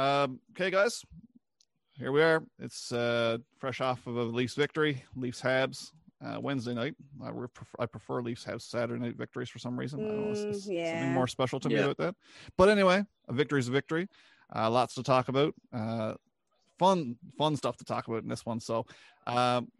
Um, okay, guys, here we are. It's uh, fresh off of a Leafs victory, Leafs Habs uh, Wednesday night. I, pref- I prefer Leafs Habs Saturday night victories for some reason. I don't know, it's, Mm, it's yeah. something more special to me Yeah. about that. But anyway, a victory is a victory. Uh, lots to talk about. Uh, fun, fun stuff to talk about in this one. So, um,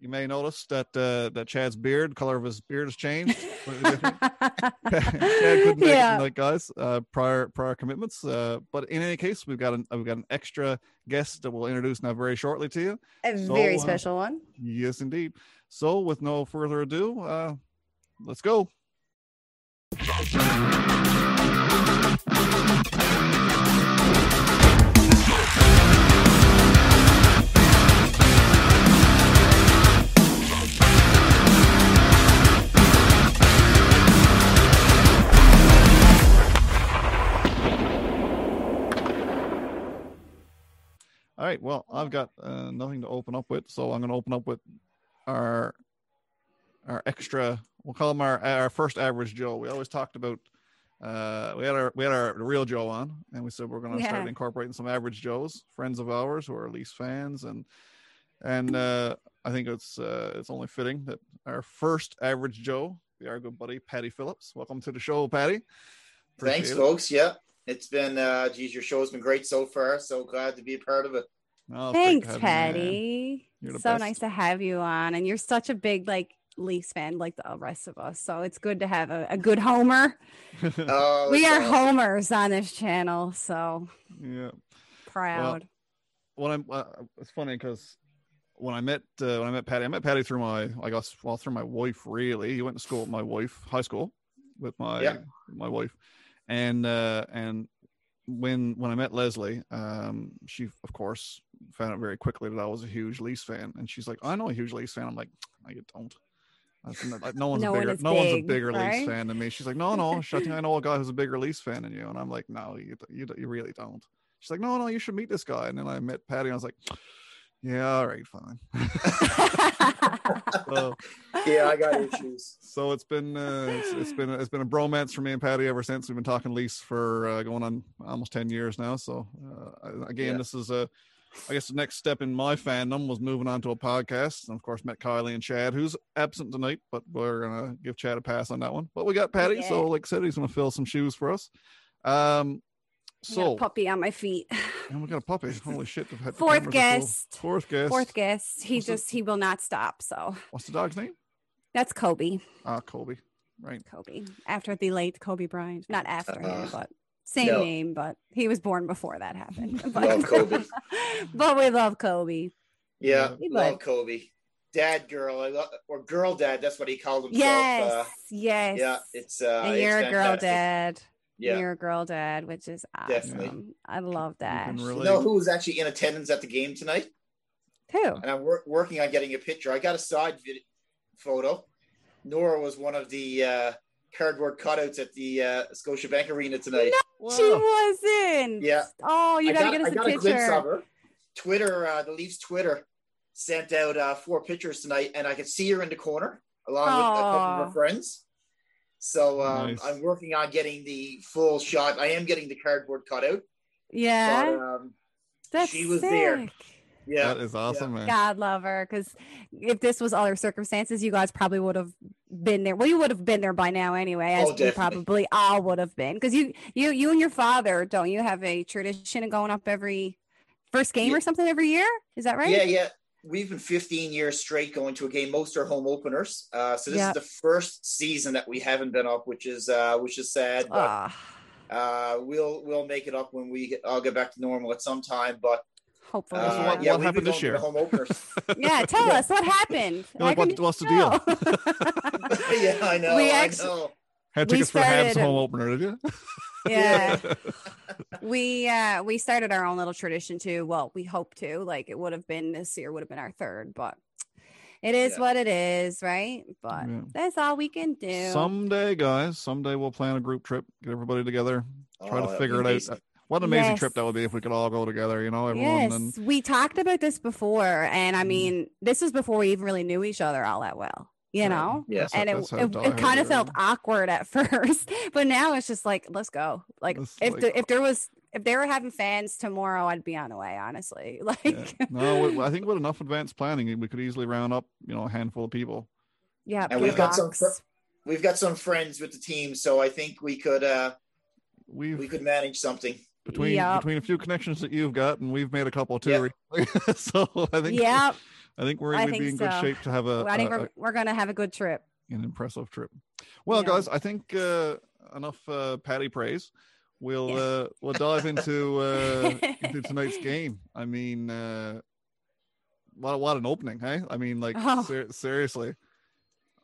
you may notice that uh, that Chad's beard, color of his beard has changed. Slightly different. Chad couldn't make yeah. guys. Uh, prior prior commitments. Uh, but in any case, we've got an we've got an extra guest that we'll introduce now very shortly to you. A So, very uh, special one. Yes, indeed. So, with no further ado, uh, let's go. All right. Well, I've got uh, nothing to open up with, so I'm going to open up with our our extra. We'll call him our our first average Joe. We always talked about. Uh, we had our we had our real Joe on, and we said we're going to start incorporating some average Joes, friends of ours who are Leafs fans, and and uh, I think it's uh, it's only fitting that our first average Joe, be our good buddy Paddy Phillips. Welcome to the show, Paddy. Thanks, it. folks. Yeah, it's been, uh, geez, your show's been great so far. So glad to be a part of it. Oh, it's great to Thanks, have. Paddy. You're So best. nice to have you on. And you're such a big like Leafs fan, like the rest of us. So it's good to have a, a good homer. Oh, we are awesome. homers on this channel. So yeah. proud. when I'm uh, it's funny because when I met uh, when I met Paddy, I met Paddy through my I guess well through my wife really. He went to school with my wife, high school with my Yeah. my wife, and uh, and when when I met Leslie, um, she of course found out very quickly that I was a huge Leafs fan, and she's like, I know a huge Leafs fan. I'm like, I don't. Not- like, no one's No a one bigger is no one's a bigger right? Leafs fan than me. She's like, no, no, I think I know a guy who's a bigger Leafs fan than you, and I'm like, no, you you, you really don't. She's like, no, no, you should meet this guy. And then I met Patty, and I was like, yeah, all right, fine. so, Yeah, I got issues. so it's been uh, it's, it's been it's been a bromance for me and Paddy ever since. We've been talking lease for uh, going on almost ten years now. So uh, again, Yeah. this is a I guess the next step in my fandom was moving on to a podcast, and of course met Kylie and Chad, who's absent tonight, but we're gonna give Chad a pass on that one. But we got Paddy, so like I said, he's gonna fill some shoes for us. Um, I got a puppy on my feet. and we got a puppy. Holy shit! the Fourth are full. guest. Fourth guest. Fourth guest. He What's the- just he will not stop. So What's the dog's name? that's Kobe. Ah, Kobe. Right. Kobe. After the late Kobe Bryant. Not after him, Uh, but same no. name, but he was born before that happened. But, Love Kobe. but we love Kobe. Yeah, We love like- Kobe. Dad, girl, I love, or girl, dad. That's what he called himself. Yes. Uh, yes. yeah, it's uh, and you're a girl dad. Yeah, You're girl dad, which is awesome. Definitely. I love that. can you know who was actually in attendance at the game tonight? Who? And I'm wor- working on getting a picture. I got a side vid- photo. Nora was one of the uh, cardboard cutouts at the uh, Scotiabank Arena tonight. She Wow. wasn't. Yeah. Oh, you gotta got, get us I a got a glimpse picture. of her. Twitter, uh, the Leafs Twitter sent out uh, four pictures tonight, and I could see her in the corner along with a couple of her friends. So um, Nice. I'm working on getting the full shot. I am getting the cardboard cutout. yeah. But, um, That's she was sick. there. yeah, That is awesome, man. God love her. Because if this was other circumstances, you guys probably would have been there. Well, you would have been there by now anyway, as Oh, we probably all would have been. Because you, you, you and your father, don't you have a tradition of going up every first game Yeah. or something every year? Is that right? yeah, yeah. We've been 15 years straight going to a game. Most are home openers. Uh, so this Yeah. is the first season that we haven't been up, which is uh, which is sad. But Ah, uh, we'll we'll make it up when we get, I'll get back to normal at some time. But hopefully. uh, what- yeah, what happened this going to the year? home openers. yeah, tell Yeah. us what happened. You're like, what- can what's the know. yeah, I know. We I know. Had We tickets for Habs started- home opener, did you? Yeah. we uh we started our own little tradition too well we hope to like it would have been this year would have been our third but it is Yeah. what it is right but Yeah. that's all we can do Someday, guys, someday we'll plan a group trip, get everybody together, try Oh, to figure it amazing. out. What an amazing Yes. trip that would be if we could all go together, you know, everyone. yes And we talked about this before and i Mhm. mean this was before we even really knew each other all that well you Right. know Yeah. And it, it, it kind of felt awkward at first but now it's just like let's go like Let's, if like- there, if there was if they were having fans tomorrow, I'd be on the way. Honestly, like Yeah. No, we- I think with enough advanced planning, we could easily round up, you know, a handful of people. yeah. And we've big got some fr- We've got some friends with the team, so I think we could uh We've we could manage something. between Yep. between a few connections that you've got, and we've made a couple too. Yeah. so I think yeah, I think we're I we'd be in good shape to have a, I think a- we're, we're gonna have a good trip. an impressive trip. Well, Yeah. guys, I think uh, enough uh, Paddy praise. We'll Yeah. uh, we'll dive into uh, into tonight's game. I mean, uh, what what an opening, hey? I mean, like Oh. ser- seriously,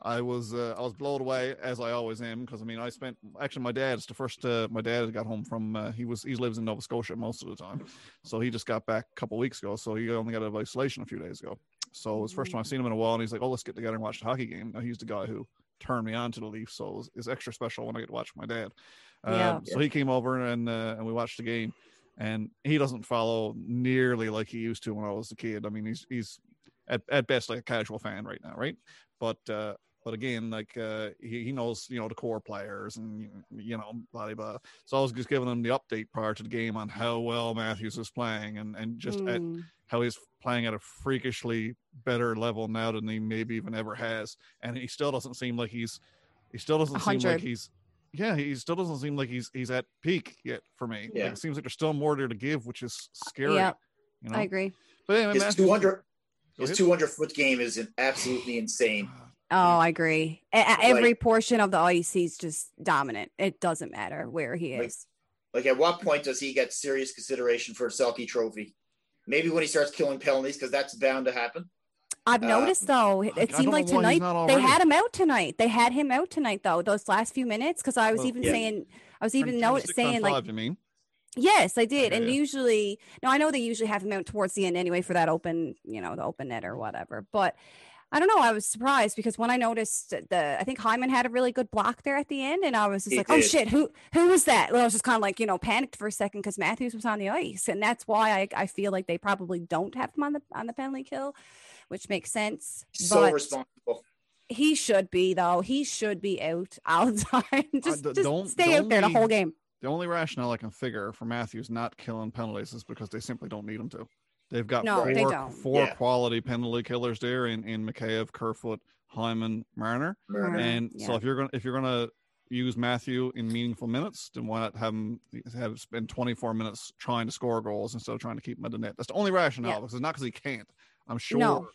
I was uh, I was blown away as I always am because I mean I spent actually my dad's the first uh, my dad got home from uh, he was he lives in Nova Scotia most of the time, so he just got back a couple weeks ago, so he only got out of isolation a few days ago. So it was the first time I've seen him in a while, and he's like, "Oh, let's get together and watch the hockey game." Now he's the guy who turned me on to the Leafs, so it's, extra special when I get to watch my dad. Yeah. Um, so he came over and uh, and we watched the game, and he doesn't follow nearly like he used to when I was a kid. I mean, he's he's at, at best like a casual fan right now, right? But uh, but again, like uh, he he knows you know the core players and you know blah blah. blah. So I was just giving him the update prior to the game on how well Matthews is playing and and just at Mm. How he's playing at a freakishly better level now than he maybe even ever has, and he still doesn't seem like he's he still doesn't seem like he's yeah he still doesn't seem like he's he's at peak yet for me. Yeah. Like, it seems like there's still more there to give, which is scary. Yep. You know, I agree. but anyway, His two hundred his two hundred foot game is absolutely insane. Oh, I agree. A- a- every portion of the ice, he's just dominant. It doesn't matter where he Like- is. Like at what point does he get serious consideration for a Selke Trophy? Maybe when he starts killing penalties, because that's bound to happen. I've Uh, noticed though, it I seemed like tonight they had him out tonight. They had him out tonight though. Those last few minutes, because I was Well, even yeah. saying, I was even turn note, six on saying like, five, you mean? yes, I did. And Yeah. usually, no, I know they usually have him out towards the end anyway for that open, you know, the open net or whatever. But I don't know. I was surprised because when I noticed the, I think Hyman had a really good block there at the end, and I was just He like, oh shit, who who was that? Well, I was just kind of like, you know, panicked for a second because Matthews was on the ice, and that's why I, I feel like they probably don't have him on the on the penalty kill, which makes sense. So but responsible. he should be though. He should be out all the time. Uh, just d- just don't- stay out there the whole game. The only rationale I can figure for Matthews not killing penalties is because they simply don't need him to. They've got No, four, they four Yeah. quality penalty killers there in, in Mikheyev, Kerfoot, Hyman, Marner. Marner. Right. And so if you're gonna if you're gonna use Matthew in meaningful minutes, then why not have him have spend 24 minutes trying to score goals instead of trying to keep him at the net? That's the only rationale. Yeah. Because it's not because he can't. I'm sure. No.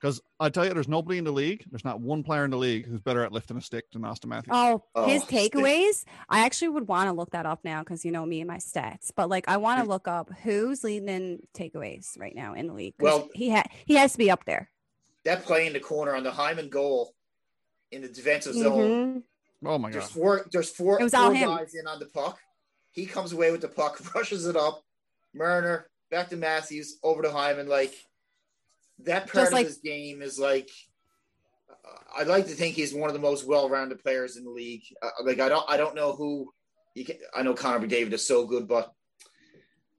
Because I tell you, there's nobody in the league. There's not one player in the league who's better at lifting a stick than Auston Matthews. Oh, Oh, his stick. takeaways. I actually would want to look that up now because you know me and my stats. But like, I want to look up who's leading in takeaways right now in the league. Well- he had he has to be up there. That play in the corner on the Hyman goal in the defensive zone. Mhm. Oh my god. There's four. There's four. It was all four him. guys in on the puck. He comes away with the puck, rushes it up. Marner back to Matthews over to Hyman. Like that part Just like- of his game is like. uh, I'd like to think he's one of the most well-rounded players in the league. Uh, like I don't, I don't know who. You can, I know Connor McDavid is so good, but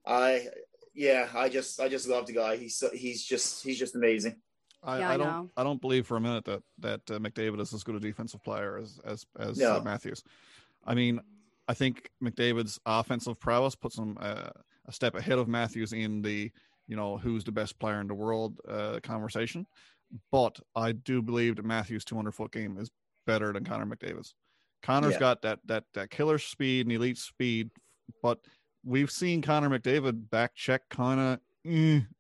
I, yeah, I just, I just love the guy. He's, so, he's just, he's just amazing. I, Yeah, I I don't. know. I don't believe for a minute that that uh, McDavid is as good a defensive player as as as No. uh, Matthews. I mean, I think McDavid's offensive prowess puts him uh, a step ahead of Matthews in the you know who's the best player in the world uh, conversation. But I do believe that Matthews' 200 foot game is better than Connor McDavid's. Connor's Yeah. got that that that killer speed and elite speed, but we've seen Connor McDavid back check kind of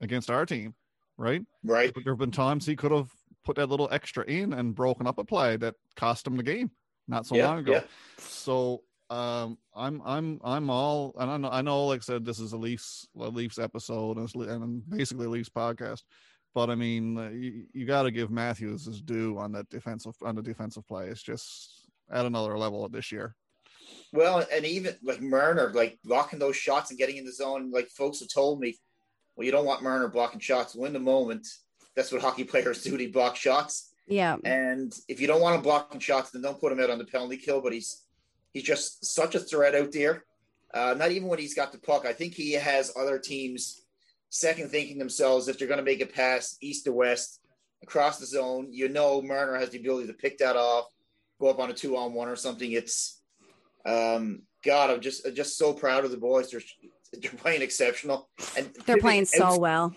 against our team, right? Right? But there have been times he could have put that little extra in and broken up a play that cost him the game not so Yeah, long ago. yeah. So um, I'm I'm I'm all and I know I know like I said this is a Leafs a Leafs episode and, it's, and basically a Leafs podcast, but I mean uh, you, you got to give Matthews his due on that defensive on the defensive play. It's just at another level this year. Well, and even like Marner, like blocking those shots and getting in the zone. Like folks have told me, well, you don't want Marner blocking shots. Well, in the moment, that's what hockey players do. They block shots, Yeah. and if you don't want him blocking shots, then don't put him out on the penalty kill. But he's he's just such a threat out there. Uh, not even when he's got the puck. I think he has other teams second thinking themselves if they're going to make a pass east to west across the zone. You know, Marner has the ability to pick that off, go up on a two on one or something. It's um, God, I'm just just so proud of the boys. They're they're playing exceptional, and They're playing so well.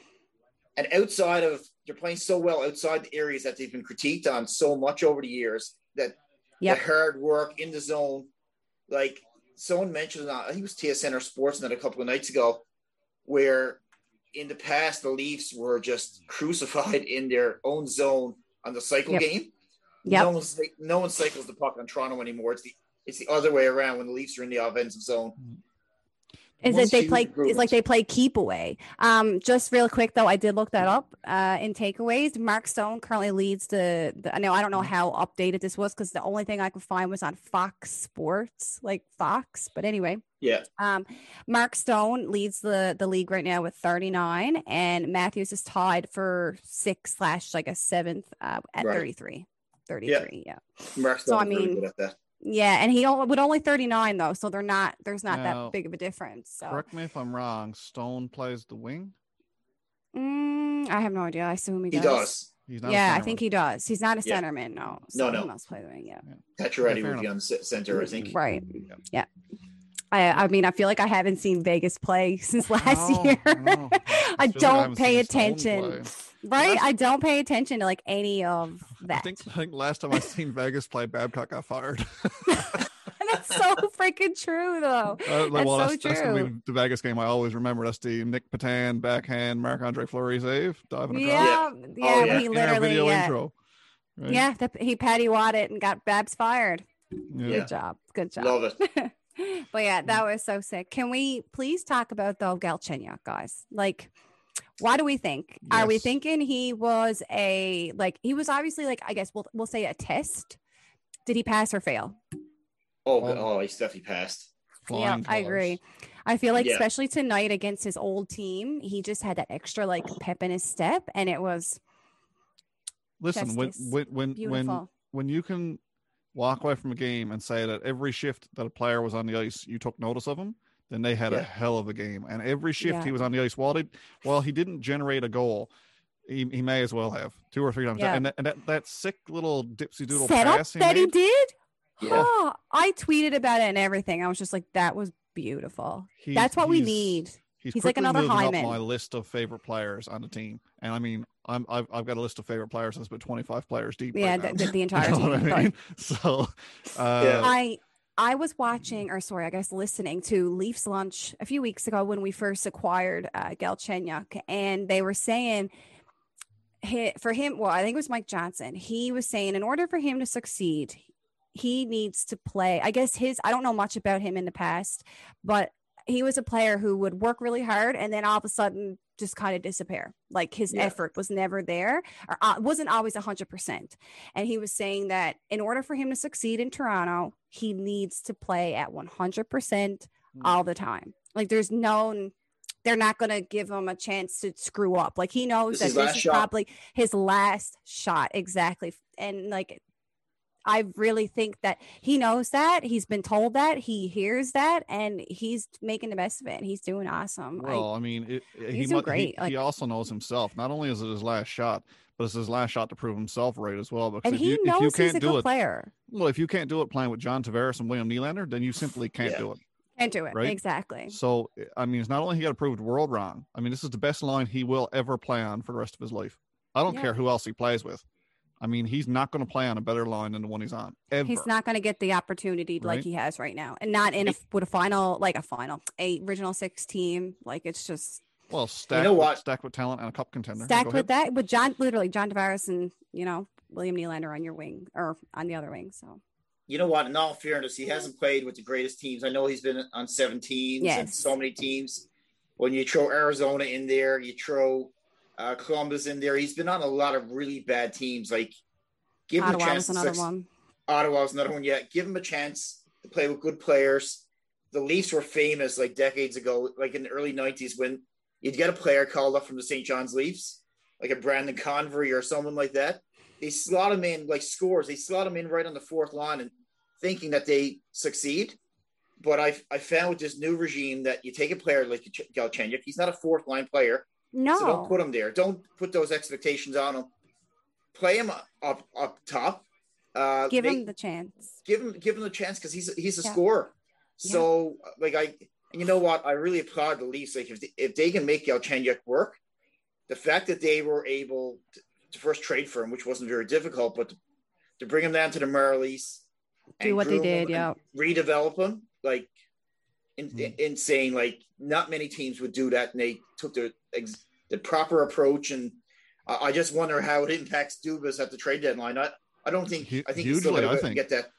and outside of they're playing so well outside the areas that they've been critiqued on so much over the years that Yep. the hard work in the zone. Like someone mentioned, I think it was TSN or Sportsnet a couple of nights ago, where in the past the Leafs were just crucified in their own zone on the cycle Yep. game. Yep. No one no one cycles the puck on Toronto anymore. It's the it's the other way around when the Leafs are in the offensive zone. Mm-hmm. Is that they play? It's like they play keep away. Um, just real quick though, I did look that up. Uh, in takeaways, Mark Stone currently leads the. the I know I don't know how updated this was because the only thing I could find was on Fox Sports, like Fox. But anyway, Yeah, um, Mark Stone leads the the league right now with 39, and Matthews is tied for sixth slash like a seventh uh, at Right. 33. 33, yeah. Mark stone So, I mean, good at that. Yeah, and he only, with only 39 though, so they're not there's not Now, that big of a difference. So Correct me if I'm wrong. Stone plays the wing. Mm, I have no idea. I assume he does. He does. does. He's not. Yeah, I think he does. He's not a Yeah. centerman, no. No, So no. He must play the wing, yeah. Pacioretty fair would be enough. on c- center, I think. Right. Yeah. Yeah. I, I mean, I feel like I haven't seen Vegas play since last No, year. no. I feel don't haven't pay seen Stone attention. Play. Right? I don't pay attention to like any of I that. think, I think last time I seen Vegas play, Babcock got fired. That's so freaking true, though. Uh, That's so that's, that's gonna be true. the Vegas game I always remember. That's the Nick Petan backhand, Marc Andre Fleury save, diving across. Yeah, yeah, Oh, yeah. he In our literally, video yeah, intro. right? yeah, the, he patty wadded and got Babs fired. Yeah. Yeah. Good job, good job. Love it. but yeah, that was so sick. Can we please talk about though Galchenyuk, guys? Like, why do we think? Are we thinking he was a like he was obviously like I guess we'll we'll say a test? Did he pass or fail? Oh, Um, oh, he's definitely passed. Flying yeah, I agree. I feel like Yeah. especially tonight against his old team, he just had that extra like pep in his step, and it was Listen, when Justice. when when when when you can walk away from a game and say that every shift that a player was on the ice, you took notice of him, then they had a hell of a game. And every shift Yeah. he was on the ice, while he, while he didn't generate a goal, he, he may as well have two or three times. Yeah. And, that, and that, that sick little dipsy doodle setup pass he that he did. Yeah. Oh, I tweeted about it and everything. I was just like, that was beautiful. he- That's what we need. He's, He's like another up Hyman. my list of favorite players on the team, and I mean, I'm I've, I've got a list of favorite players that's about 25 players deep. Yeah, right the, the, the You entire know team. I mean? So, uh, Yeah. I I was watching, or sorry, I guess listening to Leafs lunch a few weeks ago when we first acquired uh, Galchenyuk, and they were saying hi- for him. Well, I think it was Mike Johnson. He was saying in order for him to succeed, he needs to play. I guess his. I don't know much about him in the past, but he was a player who would work really hard and then all of a sudden just kind of disappear. Like his Yeah. effort was never there or uh, wasn't always 100%. And he was saying that in order for him to succeed in Toronto, he needs to play at 100% Mm. all the time. Like there's no they're not going to give him a chance to screw up. Like he knows This that is this is shot. probably his last shot exactly. And like I really think that he knows that. He's been told that. He hears that and he's making the best of it. He's doing awesome. I- Well, I mean, it, it- he, He's doing great, He, like- he also knows himself. Not only is it his last shot, but it's his last shot to prove himself right as well. Because and if he you, if knows you he's can't a do good it, player. well, if you can't do it playing with John Tavares and William Nylander, then you simply can't Yeah. do it. Can't do it. Right? Exactly. So, eh, I mean, it's not only he got to prove the world wrong. I mean, this is the best line he will ever play on for the rest of his life. I don't Yeah. care who else he plays with. I mean, he's not going to play on a better line than the one he's on ever. He's not going to get the opportunity like he has right now, and not in a with a final like a final a original six team. Like it's just well stacked. know with, what? Stacked with talent and a cup contender. stacked with ahead. that with John, literally John Tavares and you know William Nylander on your wing or on the other wing. So You know what? In all fairness, he hasn't played with the greatest teams. I know he's been on seven teams and so many teams. When you throw Arizona in there, you throw uh, Columbus in there. He's been on a lot of really bad teams. Like, give him a Ottawa chance. was another one. Ottawa's another one. Yeah, give him a chance to play with good players. The Leafs were famous like decades ago, like in the early '90s, when you'd get a player called up from the St. John's Leafs, like a Brandon Convery or someone like that. They slot him in like scores. They slot him in right on the fourth line and thinking that they succeed. But I I found with this new regime that you take a player like Galchenyuk, he's not a fourth line player, No, so don't put them there. Don't put those expectations on them. Play him up up top. Uh, give make- him the chance. give him give him the chance because he's he's a Yeah. scorer. So like I And you know what? I really applaud the Leafs. Like if they, if they can make Galchenyuk work, the fact that they were able to, to first trade for him, which wasn't very difficult, but to, to bring him down to the Marlies, Do what they did, yeah. redevelop him, like in, Hmm. in, insane. Like not many teams would do that, and they took the ex, the proper approach. And I, I just wonder how it impacts Dubas at the trade deadline. I I don't think Hu- I think he's still hugely, going I to think. get that.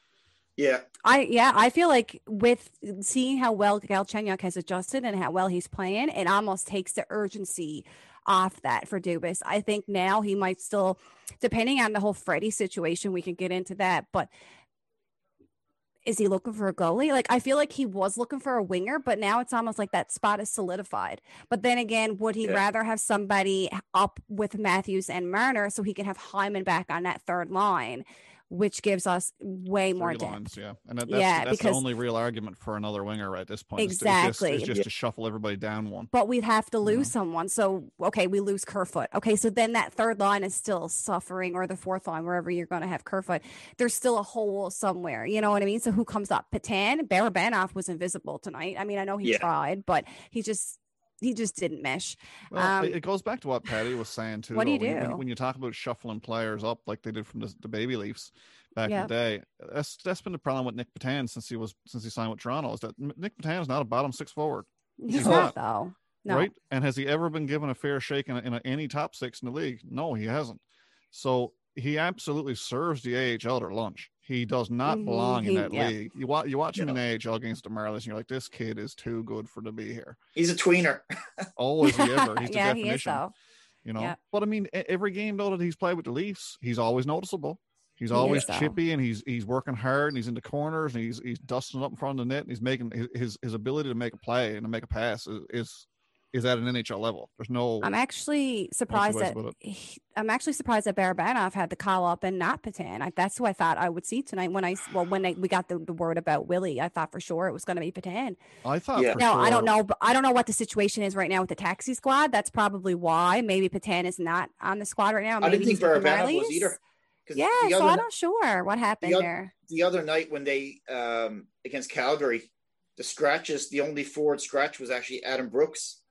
Yeah, I yeah, I feel like with seeing how well Galchenyuk has adjusted and how well he's playing, it almost takes the urgency off that for Dubas. I think now he might still, depending on the whole Freddie situation, we can get into that. But is he looking for a goalie? Like I feel like he was looking for a winger, but now it's almost like that spot is solidified. But then again, would he Yeah. rather have somebody up with Matthews and Marner so he can have Hyman back on that third line, which gives us way more Three depth? lines, yeah, and that, that's, Yeah, that's because- the only real argument for another winger right at this point. is to- is just, Exactly. is just to shuffle everybody down one. but we'd have to lose Mhm. someone. So okay, we lose Kerfoot. Okay, so then that third line is still suffering, or the fourth line, wherever you're going to have Kerfoot. There's still a hole somewhere. You know what I mean? So who comes up? Petan, Barabanov was invisible tonight. I mean, I know he Yeah. tried, but he just he just didn't mesh. Well, Um, it- goes back to what Paddy was saying too. What do you. When do? When, when you talk about shuffling players up like they did from the, the baby Leafs back Yeah. in the day, that's that's been the problem with Nick Petan since he was since he signed with Toronto. Is that Nick Petan is not a bottom six forward, He's No. not though. No. right? And has he ever been given a fair shake in, a, in a, any top six in the league? No, he hasn't. So he absolutely serves the AHL their lunch. He does not Mhm, belong in that yeah. league. You watch you watch him in No. AHL against the Marlies, and you're like, this kid is too good for to be here. he's a tweener. Always he ever. He's the yeah, definition. he is though. you know. Yeah. But I mean, every game though that he's played with the Leafs, he's always noticeable. He's He always is, though. chippy and he's he's working hard and he's in the corners and he's he's dusting up in front of the net and he's making his his, his ability to make a play and to make a pass is is, is at an NHL level. There's no I'm actually surprised ways that he- I'm actually surprised that Barabanov had the call up and not Petan. I, that's who I thought I would see tonight when I s- well when they, we got the, the word about Willie. I thought for sure it was going to be Petan. I thought Yeah. for No, I don't know. But I don't know what the situation is right now with the taxi squad. That's probably why. Maybe Petan is not on the squad right now. I Maybe didn't think he's with the Barabanov was Marlies. either. 'Cause Yeah, the so other, I'm not sure what happened oth- there. the other night when they um, against Calgary, the scratches, the only forward scratch was actually Adam Brooks.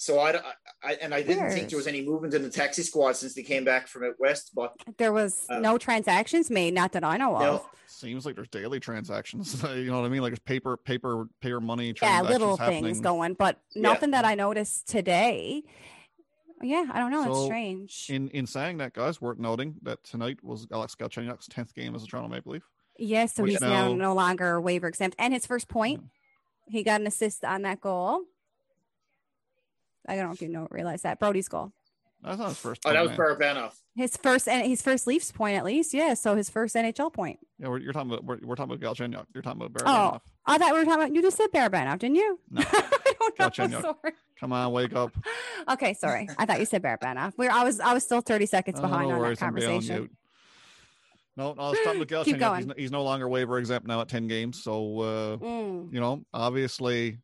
So I, I and I didn't think there was any movement in the taxi squad since they came back from out west. But There was uh, no transactions made, not that I know of. no, seems like there's daily transactions. you know what I mean? Like there's paper paper paper money yeah, little happening. things going, but Yeah. nothing that I noticed today. Yeah, I don't know. it's strange. In in saying that, guys, worth noting that tonight was Alex Galchenyuk's tenth game as a Toronto Maple Leaf. Yes, so Which he's now now- no longer waiver exempt. And his first point, he got an assist on that goal. I don't know if you know realize that Brodie's goal. That's not his first. oh, that was man. Barabanov. His first and his first Leafs point at least. Yeah, so his first NHL point. Yeah, we're, you're talking about we're, we're talking about Galchenyuk. You're talking about Oh, I thought we were talking about you just said Barabanov, didn't you? No. I don't know. Galchenyuk. Sorry. Come on, wake up. Okay, sorry. I thought you said Barabanov. We're I was I was still 30 seconds Oh, behind no on worries, that I'm beyond conversation. No, no, I was talking about Keep Galchenyuk. going. He's, he's no longer waiver exempt now at ten games. So uh, Mm, you know, obviously,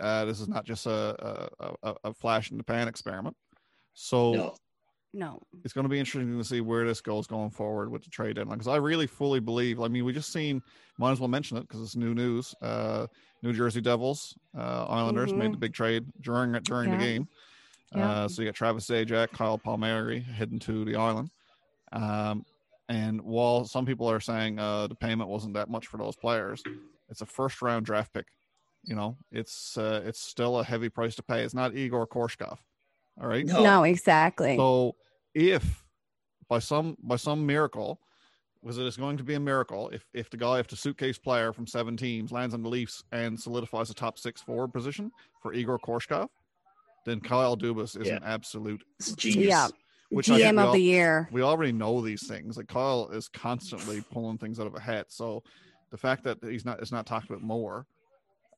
uh, this is not just a a, a, a flash in the pan experiment. So No, no. it's going to be interesting to see where this goes going forward with the trade deadline because I really fully believe. I mean, we just seen, might as well mention it because it's new news. Uh, New Jersey Devils, uh, Islanders made the big trade during during the Mm-hmm. Game. Yeah. Uh, so you got Travis Zajac, Kyle Palmieri heading to the island. Um, and while some people are saying uh, the payment wasn't that much for those players, it's a first round draft pick. You know, it's uh, it's still a heavy price to pay. It's not Egor Korshkov. All right. no, No, exactly. So if by some by some miracle, was it is going to be a miracle if if the guy, if the suitcase player from seven teams lands on the Leafs and solidifies a top six forward position for Egor Korshkov, then Kyle Dubas is Yeah. an absolute it's genius. Yeah. which I think GM we of all- the year. we already know these things. Like Kyle is constantly pulling things out of a hat. So the fact that he's not is not talked about more.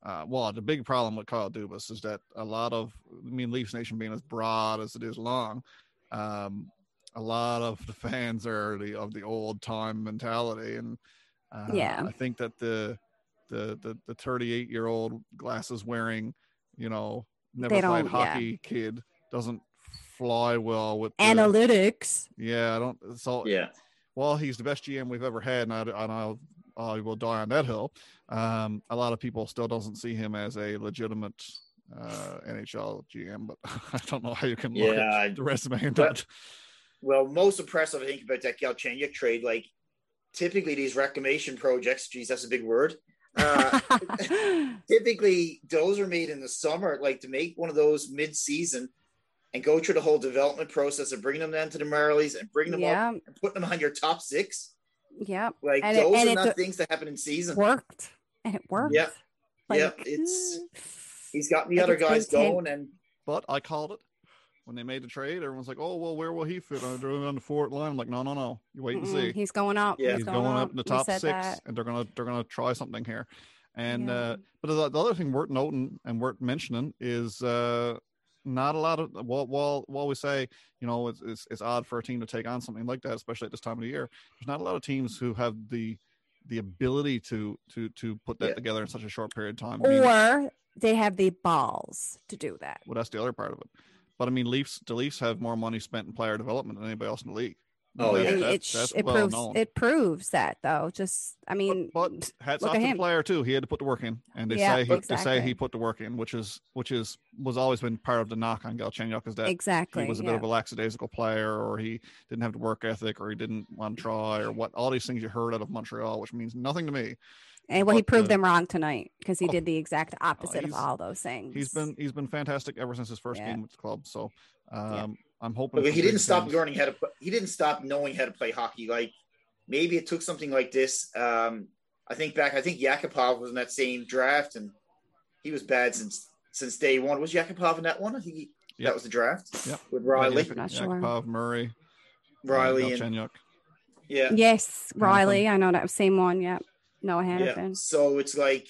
Uh, well, the big problem with Kyle Dubas is that a lot of, I mean, Leafs Nation being as broad as it is long, um, a lot of the fans are the of the old time mentality, and uh, Yeah. I think that the the the the 38 year old glasses wearing, you know, never They played don't- yeah. hockey kid doesn't fly well with the, Analytics. yeah, I don't. So Yeah, well, he's the best GM we've ever had, and, I, and I'll I will die on that hill. Um, a lot of people still doesn't see him as a legitimate uh, NHL GM, but I don't know how you can look Yeah, at the resume and but- that. Well, most impressive, I think, about that Galchenyuk trade, like typically these reclamation projects, geez, that's a big word. Uh, typically, those are made in the summer, like to make one of those mid season and go through the whole development process of bringing them down to the Marlies and bringing them yeah, up and putting them on your top six. Yeah, Like, And it- those and are it not do- things that happen in season. worked, and it worked. Yeah, yeah, it's- He's got the other guys going, and But I called it when they made the trade. Everyone's like, "Oh, well, where will he fit? I drew him on the fourth line." I'm like, "No, no, no. You wait and see. He's going up. Yeah. he's, He's going up in the top six, that. and they're gonna they're gonna try something here." And Yeah. uh, but the, the other thing worth noting and worth mentioning is uh, not a lot of while while while we say you know it's, it's it's odd for a team to take on something like that, especially at this time of the year. There's not a lot of teams who have the the ability to to to put that Yeah. together in such a short period of time. I mean, Or they have the balls to do that. well, that's the other part of it. But I mean, Leafs the Leafs have more money spent in player development than anybody else in the league. Oh, yeah. That- it, that's it well proves known. it proves that though. Just I mean, but, but hats off to the player too. He had to put the work in, and they Yeah, say he they say he put the work in, which is which is was always been part of the knock on Galchenyuk is that exactly. he was a yeah. bit of a lackadaisical player, or he didn't have the work ethic, or he didn't want to try, or what all these things you heard out of Montreal, which means nothing to me. and well, he proved uh, them wrong tonight because he oh, did the exact opposite of all those things. He's been he's been fantastic ever since his first Yeah. game with the club. So um, Yeah. I'm hoping But he didn't stop things. learning how to. pl- He didn't stop knowing how to play hockey. Like maybe it took something like this. Um, I think back. I think Yakupov was in that same draft, and he was bad since since day one. Was Yakupov in that one? I think he, Yep. that was the draft. Yep. with Rielly, Yak- Not sure. Yakupov, Murray, Rielly, uh, and Galchenyuk. yeah, yes, Rielly. I know that same one. Yeah, Noah yeah. So it's like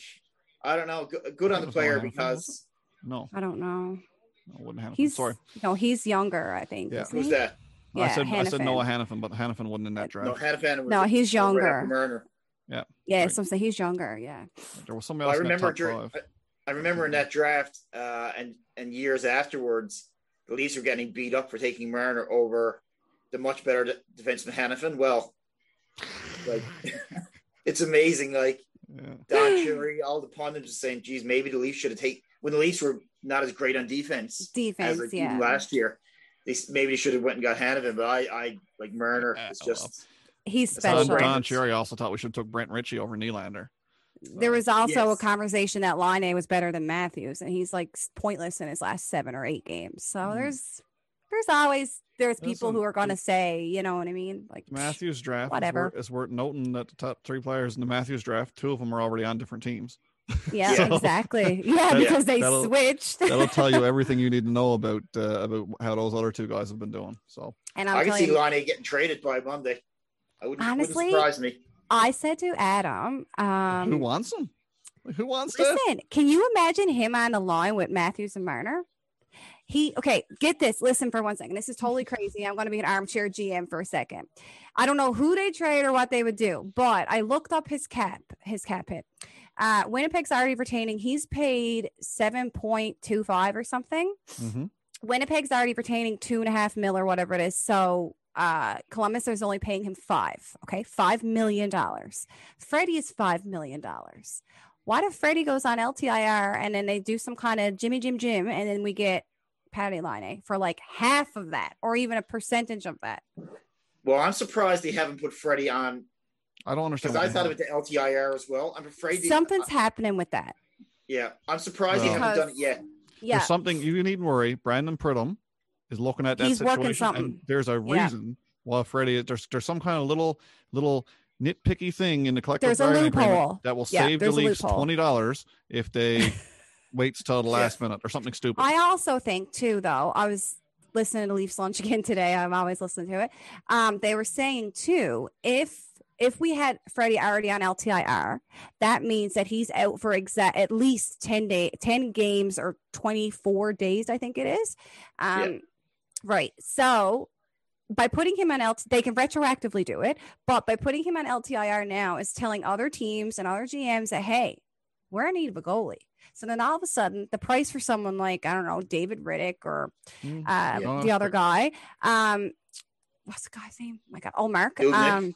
I don't know. Good, good on the player because No, I don't know. No, wouldn't have. He's Sorry, no, he's younger. I think. Yeah. who's he? that? I said I said Noah Hanifin, but Hanifin wasn't in that draft. No, Hanifin was No, he's younger. Marner. Yeah, Right. so I'm saying he's younger. Yeah. There was somebody Well, else I in that remember top during, five. I, I remember in that draft uh, and and years afterwards, the Leafs were getting beat up for taking Marner over the much better de- defenseman Hanifin. Well, like it's amazing. Like Yeah. Don Cherry, all the pundits are saying, "Geez, maybe the Leafs should have taken when the Leafs were not as great on defense as Defense. they Yeah. last year. They maybe they should have went and got Hanifin, but I, I like Marner. Yeah, It's well. just He's That's how Don, special. Don Cherry also thought we should have took Brent Ritchie over Nylander. There was also a conversation that Laine was better than Matthews, and he's like pointless in his last seven or eight games. So Mhm. there's there's always there's people Listen, who are going to say, you know what I mean? Like Matthews draft Whatever. Is, worth, is worth noting that the top three players in the Matthews draft, two of them are already on different teams. Yeah, So, exactly. Yeah, that- because they that'll- switched. That'll tell you everything you need to know about uh, about how those other two guys have been doing. So and i I'm can telling see you, Lonnie getting traded by Monday. I wouldn't, Honestly, wouldn't surprise me. I said to Adam, um, who wants him? Who wants that? Listen, can you imagine him on the line with Matthews and Marner? He okay, get this. Listen for one second. This is totally crazy. I'm going to be an armchair GM for a second. I don't know who they trade or what they would do, but I looked up his cap, his cap hit. Uh, Winnipeg's already retaining. He's paid seven point two five or something. Mhm. Winnipeg's already retaining two and a half mil or whatever it is. So uh, Columbus is only paying him five. Okay, five million dollars. Freddie is five million dollars. What if Freddie goes on LTIR and then they do some kind of Jimmy Jim Jim and then we get Patty Laine for like half of that or even a percentage of that? Well, I'm surprised they haven't put Freddie on I don't understand. because I they thought have. of it the LTIR as well. I'm afraid they, Something's happening with that. yeah, I'm surprised they Well- haven't done it yet. Yeah. There's something you needn't worry. Brandon Pridham is looking at that He's working situation, something. and there's a Yeah. reason why Freddie. There's there's some kind of little little nitpicky thing in the collective There's a bargaining agreement loophole. that will Yeah, save the there's Leafs twenty dollars if they waits till the Yeah. last minute or something stupid. I also think too, though, I was listening to Leafs Lunch again today. I'm always listening to it. Um, they were saying too, if if we had Freddie already on LTIR, that means that he's out for exact at least 10 day 10 games or 24 days, I think it is. Um, Yeah. right. So by putting him on LT, they can retroactively do it, but by putting him on LTIR now is telling other teams and other GMs that hey, we're in need of a goalie. So then all of a sudden, the price for someone like I don't know David Rittich or Mm. uh, Yeah. the other guy, um, what's the guy's name? Oh my God, oh Mark, um,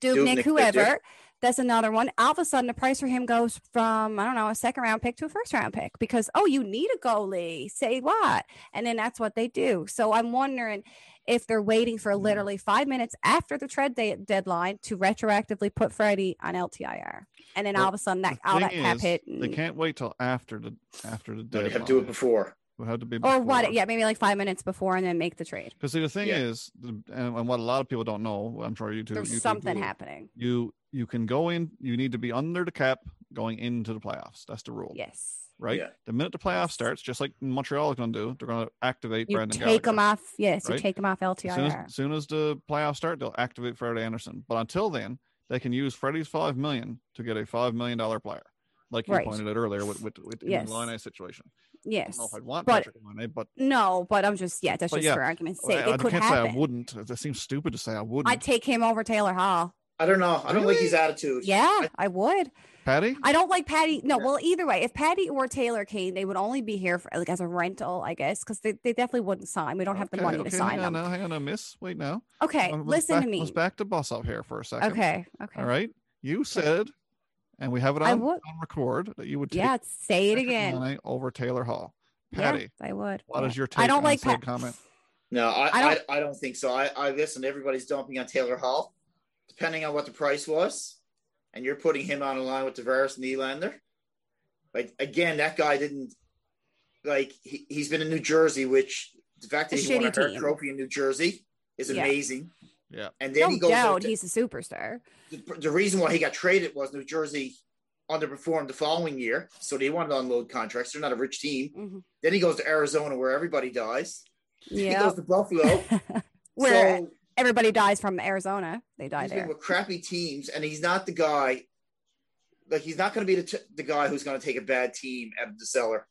Dubnik, Dubnyk, whoever. Victor. That's another one. All of a sudden, the price for him goes from I don't know a second round pick to a first round pick because oh, you need a goalie. Say what? And then that's what they do. So I'm wondering if they're waiting for literally five minutes after the trade day- deadline to retroactively put Freddie on LTIR, and then Well, all of a sudden that all that cap is, hit. They can't wait till after the after the They deadline. have to do it before. It would have to be or what? Yeah, maybe like five minutes before, and then make the trade. Because see, the thing Yeah. is, and, and what a lot of people don't know, I'm sure you two. There's you something do, happening. You you can go in. You need to be under the cap going into the playoffs. That's the rule, Yes. right? Yeah. The minute the playoff starts, just like Montreal is going to do, they're going to activate You Brandon take them Gallagher. off. Yes, right? you take them off As soon as, as soon as the playoffs start, they'll activate Freddie Andersen. But until then, they can use Freddie's five million to get a five million dollar player, like you Right. pointed out earlier with with, with Yes. the Laine situation. Yes. I don't know if I'd want But- Patrik Laine, but No, but I'm just yeah, that's just yeah, for argument's sake. I it could can't say I wouldn't. That seems stupid to say I wouldn't. I'd take him over Taylor Hall. I don't know. I don't like his attitude. Yeah, I would. Patty, I don't like Patty. No, Yeah. well, either way, if Patty or Taylor came, they would only be here for like as a rental, I guess, because they, they definitely wouldn't sign. We don't have the money okay, to sign hang on them. now, hang on now, miss. Wait now. Okay, let's listen back, to me. Let's back the bus up here for a second. Okay, okay. All right. You said, and we have it on, would. on record that you would take Yeah, say it Patrick again. Laine over Taylor Hall. Yeah, Patty, I would. what Yeah. is your I take don't on like said Pat- comment? No, I, I I, don't- I, don't think so. I, I listen. Everybody's dumping on Taylor Hall, depending on what the price was, and you're putting him on a line with Tavares and Nylander. Like again, that guy didn't like. He, he's been in New Jersey, which the fact that A he won a shitty team. Trophy in New Jersey is Yeah. amazing. Yeah. And then No he goes. doubt, out to- he's a superstar. the, the reason why he got traded was New Jersey underperformed the following year, so they wanted to unload contracts. They're not a rich team. Mhm. Then he goes to Arizona, where everybody dies. He Yeah, goes to Buffalo. where so everybody dies from Arizona, they die there. with crappy teams, and he's not the guy. Like he's not going to be the, t- the guy who's going to take a bad team out of the cellar.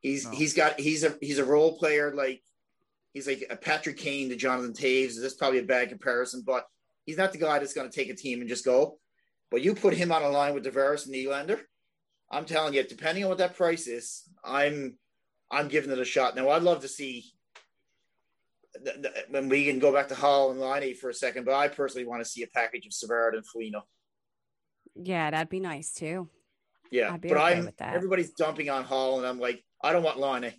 He's No. he's got he's a he's a role player like he's like a Patrick Kane to Jonathan Toews. This is probably a bad comparison, but he's not the guy that's going to take a team and just go. But you put him on a line with Tavares and Nylander, I'm telling you, depending on what that price is, I'm I'm giving it a shot. Now I'd love to see th- th- when we can go back to Hall and Liney for a second, but I personally want to see a package of Savard and Foligno. Yeah, that'd be nice too. Yeah, but okay I'm everybody's dumping on Hall, and I'm like, I don't want Liney.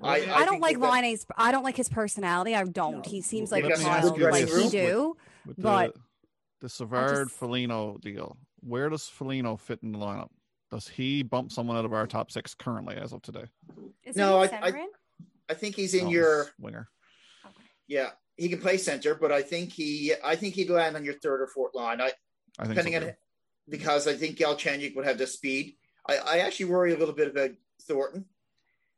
I- I, I don't think like that- Laine's. I don't like his personality. I don't. No. He seems like a child, like dressing you room. do. With But the, the Savard just- Foligno deal, where does Foligno fit in the lineup? Does he bump someone out of our top six currently as of today? Is No, he I- I- I think he's in Oh, your he's winger. yeah. He can play center, but I think he I think he'd land on your third or fourth line. I I think depending so on because I think Galchenyuk would have the speed. I, I actually worry a little bit about Thornton,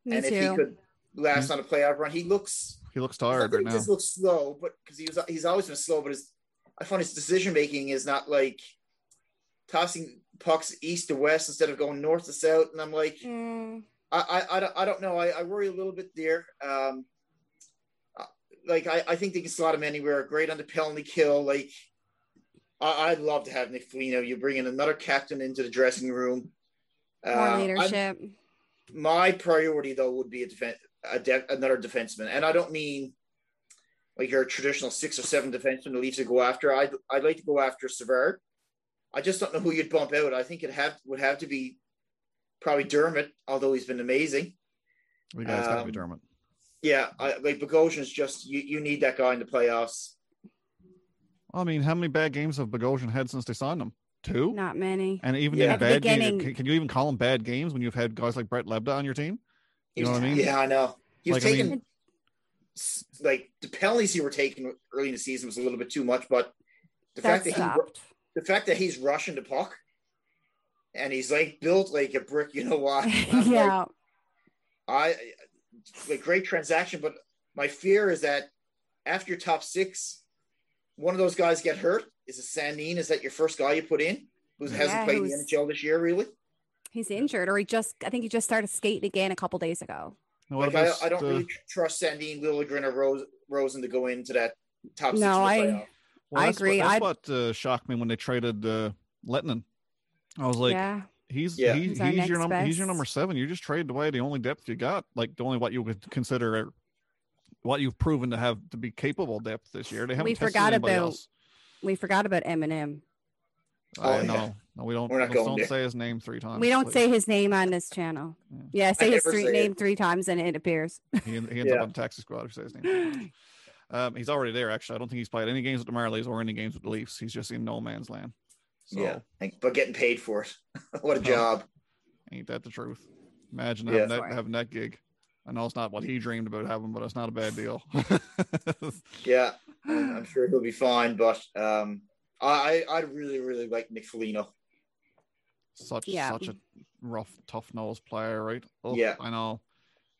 Me and if he could last on a playoff run, he looks he looks tired that right he now. just looks slow, but because he was he's always been slow, but his I find his decision making is not like tossing pucks east to west instead of going north to south. And I'm like, Mm, I I, I, don't, I don't know. I, I worry a little bit there. Um, like I, I think they can slot him anywhere. Great on the penalty kill. Like I, I'd love to have Nick Foligno. You bring in another captain into the dressing room. more Uh, I'm- leadership. my priority though would be a defense, a de- another defenseman, and I don't mean like your traditional six or seven defenseman the Leafs would go after. I'd I'd like to go after Savard. I just don't know who you'd bump out. I think it have would have to be probably Dermott, although he's been amazing. We guys got to be um, Dermott. Yeah, I, like Bogosian's just you, you need that guy in the playoffs. I mean, how many bad games have Bogosian had since they signed him? Two. Not many. And even Yeah. in At bad games, beginning- can, can you even call them bad games when you've had guys like Brett Lebda on your team? You know what I mean? Yeah, I know. He was Like, I taking mean- like the penalties he were taking early in the season was a little bit too much, but the That fact that he the fact that he's rushing the puck and he's like built like a brick, you know why? I'm like, yeah. I like great transaction, but my fear is that after your top six, one of those guys get hurt. Is it Sandin? Is that your first guy you put in who hasn't played in the NHL this year? Really? He's injured, or he just. I think he just started skating again a couple days ago. And Like I, I don't uh, really trust Sandin, Liljegren, or Rose, Rosen to go into that top six. No, I- playoff. well, I agree. What, that's I'd- what uh, shocked me when they traded uh, Lehtonen. I was like, yeah. he's Yeah. he, He's he's, your number he's your number seven. You just traded away the only depth you got, like the only what you would consider what you've proven to have to be capable depth this year. They haven't We tested forgot anybody about- else. We forgot about Eminem. Oh, I yeah. know. No, we don't. We're not don't going don't there. say his name three times. we don't please. say his name on this channel. Yeah. Yeah, say his never three, say name it. three times and it appears. He, he ends Yeah. up on taxi squad if he says his name. Um, he's already there. Actually, I don't think he's played any games with the Marlies or any games with the Leafs. He's just in no man's land. So Yeah, but getting paid for it. what a Oh. job. ain't that the truth? Imagine Yeah. having, that, having that gig. I know it's not what he dreamed about having, but it's not a bad deal. Yeah, I'm, I'm sure he'll be fine. But um, I I really really like Nick Foligno. such Yeah. such a rough, tough nosed player, right? Oh, Yeah. I know.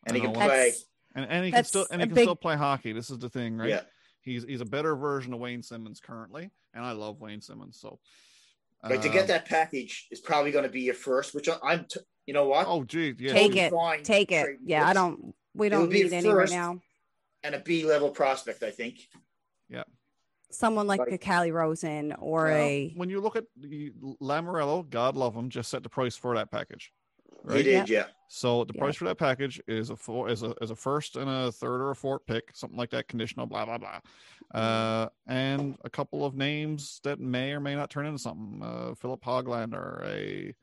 And I he can play. And, and he can still and he can big- still play hockey. This is the thing, right? Yeah, He's he's a better version of Wayne Simmonds currently, and I love Wayne Simmonds. So, like to um, get that package is probably going to be your first. Which I- I'm. T- you know what? Oh, gee, yeah. Take it. fine Take it. trading Yeah, I don't. We don't be need a any right now. And a B level prospect, I think. Someone like Like- a Callie Rosen or Well, a when you look at the Lamoriello, God love him, just set the price for that package. He did, yeah. So the Yeah. price for that package is a four is a is a first and a third or a fourth pick, something like that, conditional, blah blah blah, uh, and a couple of names that may or may not turn into something. Uh, Philip Hoglander, a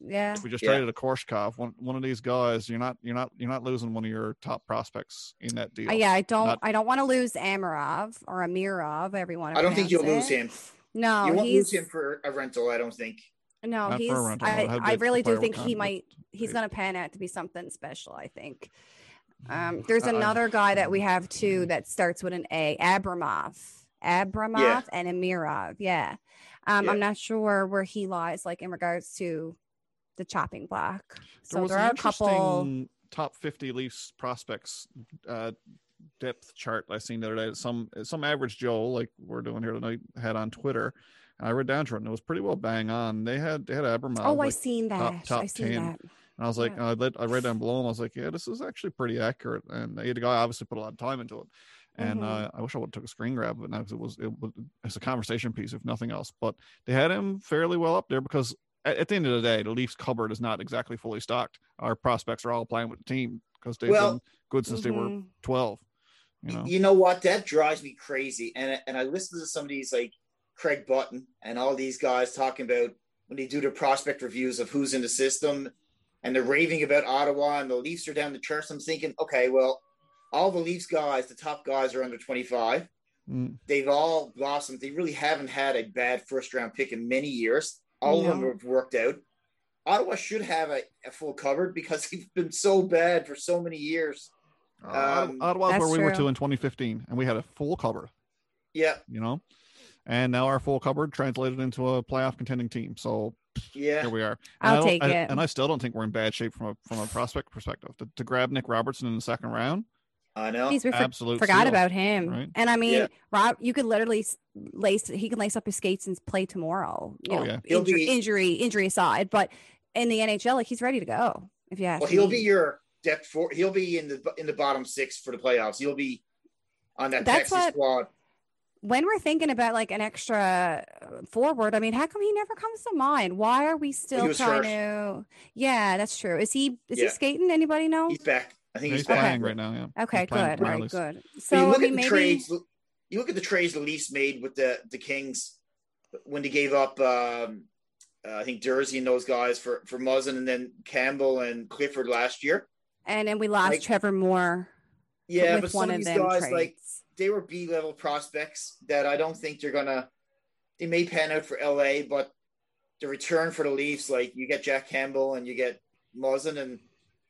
yeah. we just Yeah. traded a Korshkov. One one of these guys, you're not you're not you're not losing one of your top prospects in that deal. Uh, yeah, I don't. Not- I don't want to lose Amirov or Amirov. Everyone. I don't think you'll lose him. No, you won't he's lose him for a rental, I don't think. no, Not for a he's. rental, I, it'll I really do think he might. He's it- going to pan out to be something special. I think. Um, there's I- I- another guy that we have too that starts with an A, Abramov, Abramov, Yeah. and Amirov. Yeah, um, Yeah. I'm not sure where he lies, like in regards to the chopping block. So there was there are a couple. top 50 Leafs prospects uh, depth chart I seen the other day. Some some average Joe, like we're doing here tonight, had on Twitter, and I read down to it, and it was pretty well bang on. They had they had Abramov. Oh, I seen that. top- top I seen 10. that. and I was like, yeah. I, let, I read down below, and I was like, yeah, this is actually pretty accurate. And the guy obviously put a lot of time into it. And Mhm. uh, I wish I would have took a screen grab of it now because it was it was it's a conversation piece if nothing else. But they had him fairly well up there because at, at the end of the day, the Leafs cupboard is not exactly fully stocked. Our prospects are all playing with the team because they've Well- been good since they were Mhm. twelve. You know, You know what? That drives me crazy. And and I listen to some of these like Craig Button and all these guys talking about when they do the prospect reviews of who's in the system and they're raving about Ottawa and the Leafs are down the charts. I'm thinking, okay, well, all the Leafs guys, the top guys are under 25. Mm, They've all blossomed. They really haven't had a bad first round pick in many years. All of them have worked out. Ottawa should have a, a full cupboard because they've been so bad for so many years. uh, Um, Ottawa's where we were true. to in 2015, and we had a full cupboard. Yeah, You know, and now our full cupboard translated into a playoff contending team. So yeah. here we are. And I'll take I- it. And I still don't think we're in bad shape from a from a prospect perspective. To, to grab Nick Robertson in the second round, I know. Jeez, we for- absolute forgot steal. about him. right? And I mean, Yeah. Rob, you could literally s- lace. He can lace up his skates and play tomorrow. You Oh, know, yeah. He'll injury, be- injury, injury aside. But in the NHL, like he's ready to go. If you ask Well, he'll me. be your depth for. He'll be in the in the bottom six for the playoffs. He'll be on that That's Texas what- squad. when we're thinking about like an extra uh, forward, I mean, how come he never comes to mind? Why are we still was trying hurt. to? Yeah, that's true. Is he is he Yeah. skating? Anybody know? He's back. I think Yeah, he's, he's back. playing right now. Yeah. okay, good. for All right, good. But you So look I mean, at the maybe trades. You look at the trades the Leafs made with the the Kings when they gave up. Um, uh, I think Jersey and those guys for for Muzzin and then Campbell and Clifford last year. and then we lost like- Trevor Moore. Yeah, with but one some of of these guys trades. like they were B level prospects that I don't think they're gonna. They may pan out for LA, but the return for the Leafs, like you get Jack Campbell and you get Muzzin, and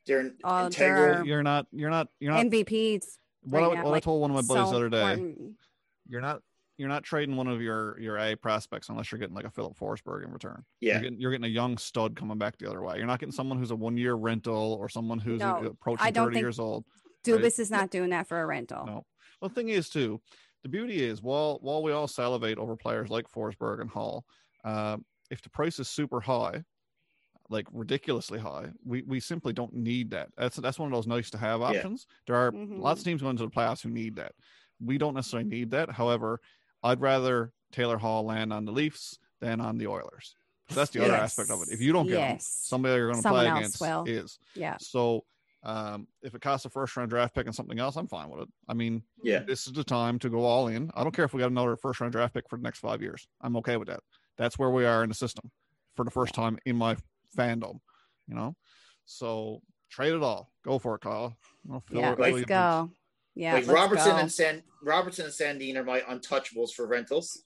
they're Oh, integral. they're- You're not. You're not. You're not. MVPs. what right I, now, what I like, told one of my buddies so the other day. important. You're not. You're not trading one of your your A prospects unless you're getting like a Filip Forsberg in return. Yeah, You're getting, you're getting a young stud coming back the other way. You're not getting someone who's a one year rental or someone who's No, approaching I don't 30 think- years old. Dubas is not doing that for a rental. No. Well, the thing is too, the beauty is while while we all salivate over players like Forsberg and Hall, uh, if the price is super high, like ridiculously high, we, we simply don't need that. That's that's one of those nice to have Yeah. options. There are Mhm. lots of teams going to the playoffs who need that. We don't necessarily need that. However, I'd rather Taylor Hall land on the Leafs than on the Oilers. That's the other aspect of it. If you don't get Yes. somebody you're going to play against will. is. Yeah. So um, if it costs a first round draft pick and something else, I'm fine with it. I mean, yeah, this is the time to go all in. I don't care if we got another first round draft pick for the next five years. I'm okay with that. That's where we are in the system for the first time in my fandom. You know, so trade it all. Go for it, Kyle. Yeah, it- let's your go. Yeah, like let's Robertson go. and San Robertson and Sandin are my untouchables for rentals.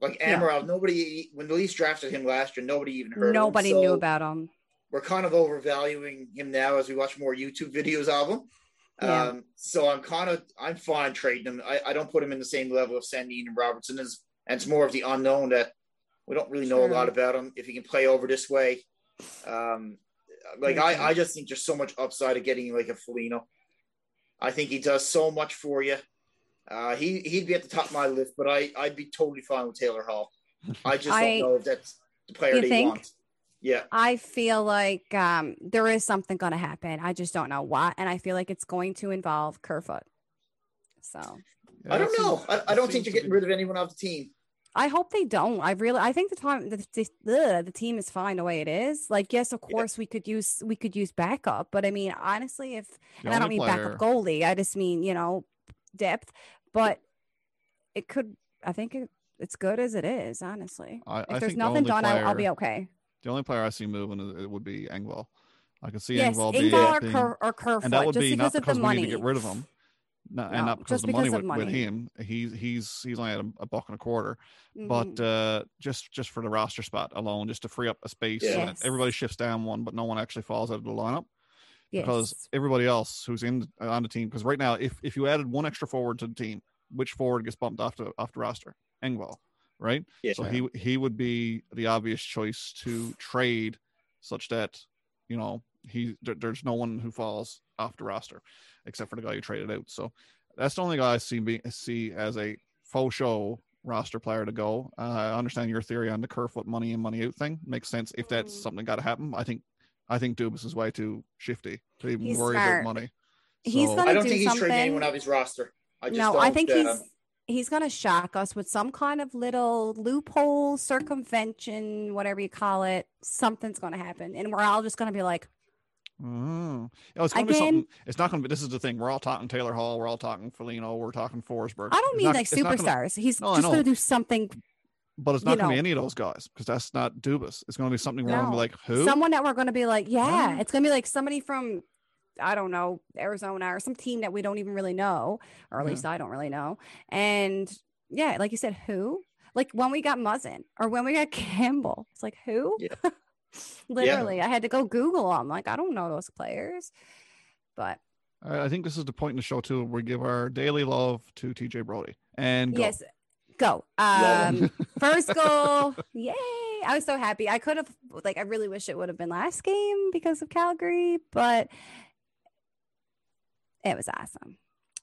Like Yeah. Amaral, nobody when the Leafs drafted him last year, nobody even heard. Nobody of him, knew about him. We're kind of overvaluing him now as we watch more YouTube videos of him. Yeah. Um, so I'm kind of I'm fine trading him. I, I don't put him in the same level of Sandin and Robertson as and it's more of the unknown that we don't really know Sure. a lot about him. If he can play over this way, um, like I. I just think there's so much upside of getting like a Foligno. I think he does so much for you. Uh, he he'd be at the top of my list, but I I'd be totally fine with Taylor Hall. I just I- don't know if that's the player You they think? want. Yeah, I feel like um, there is something going to happen. I just don't know what, and I feel like it's going to involve Kerfoot. So Yeah, I don't know. I, I don't think you're getting be- rid of anyone off the team. I hope they don't. I really, I think the time, the, the, the team is fine the way it is. Like, yes, of Yeah. course we could use, we could use backup, but I mean, honestly, if the and I don't mean player- backup goalie, I just mean you know depth. But it could, I think it, it's good as it is. Honestly, I, if I there's the nothing only done, I, I'll be okay. The only player I see moving is, it would be Engvall. I could see Yes, Engvall being, or, being- or Kerfoot, and that would just be because not of the because we money. need to get rid of him, no, No, and not because just the money because with, of with money. him. He's he's he's only at a, a buck and a quarter, Mhm. but uh, just just for the roster spot alone, just to free up a space, so that everybody shifts down one, but no one actually falls out of the lineup because everybody else who's in on the team. Because right now, if if you added one extra forward to the team, which forward gets bumped off the off the roster? Engvall, right? Yeah. So he he would be the obvious choice to trade, such that you know he there, there's no one who falls off the roster, except for the guy you traded out. So that's the only guy I see be, see as a faux show roster player to go. Uh, I understand your theory on the Kerfoot money in money out thing makes sense if that's Mm. something got to happen. I think I think Dubas is way too shifty to even He's worry smart. about money. He's So- gonna I don't do think he's trading something- anyone off his roster. I just no, I think uh, he's he's gonna shock us with some kind of little loophole, circumvention, whatever you call it. Something's gonna happen, and we're all just gonna be like, Oh, oh it's gonna be something. It's not gonna be. This is the thing. We're all talking Taylor Hall. We're all talking Foligno. We're talking Forsberg. I don't mean not- like not gonna- superstars. He's No, just gonna do something. but it's not gonna be any of those guys because that's not Dubas. It's gonna be something where I'm gonna be like, who? Someone that we're gonna be like, yeah, it's gonna be like somebody from. I don't know, Arizona or some team that we don't even really know, or at Yeah. least I don't really know. And yeah, like you said, who? Like when we got Muzzin or when we got Campbell, it's like who? Yeah. Literally, I had to go Google them. Like I don't know those players, but I think this is the point in the show too. where We give our daily love to TJ Brodie and go. yes, go. Um, first goal, yay! I was so happy. I could have like I really wish it would have been last game because of Calgary, but it was awesome.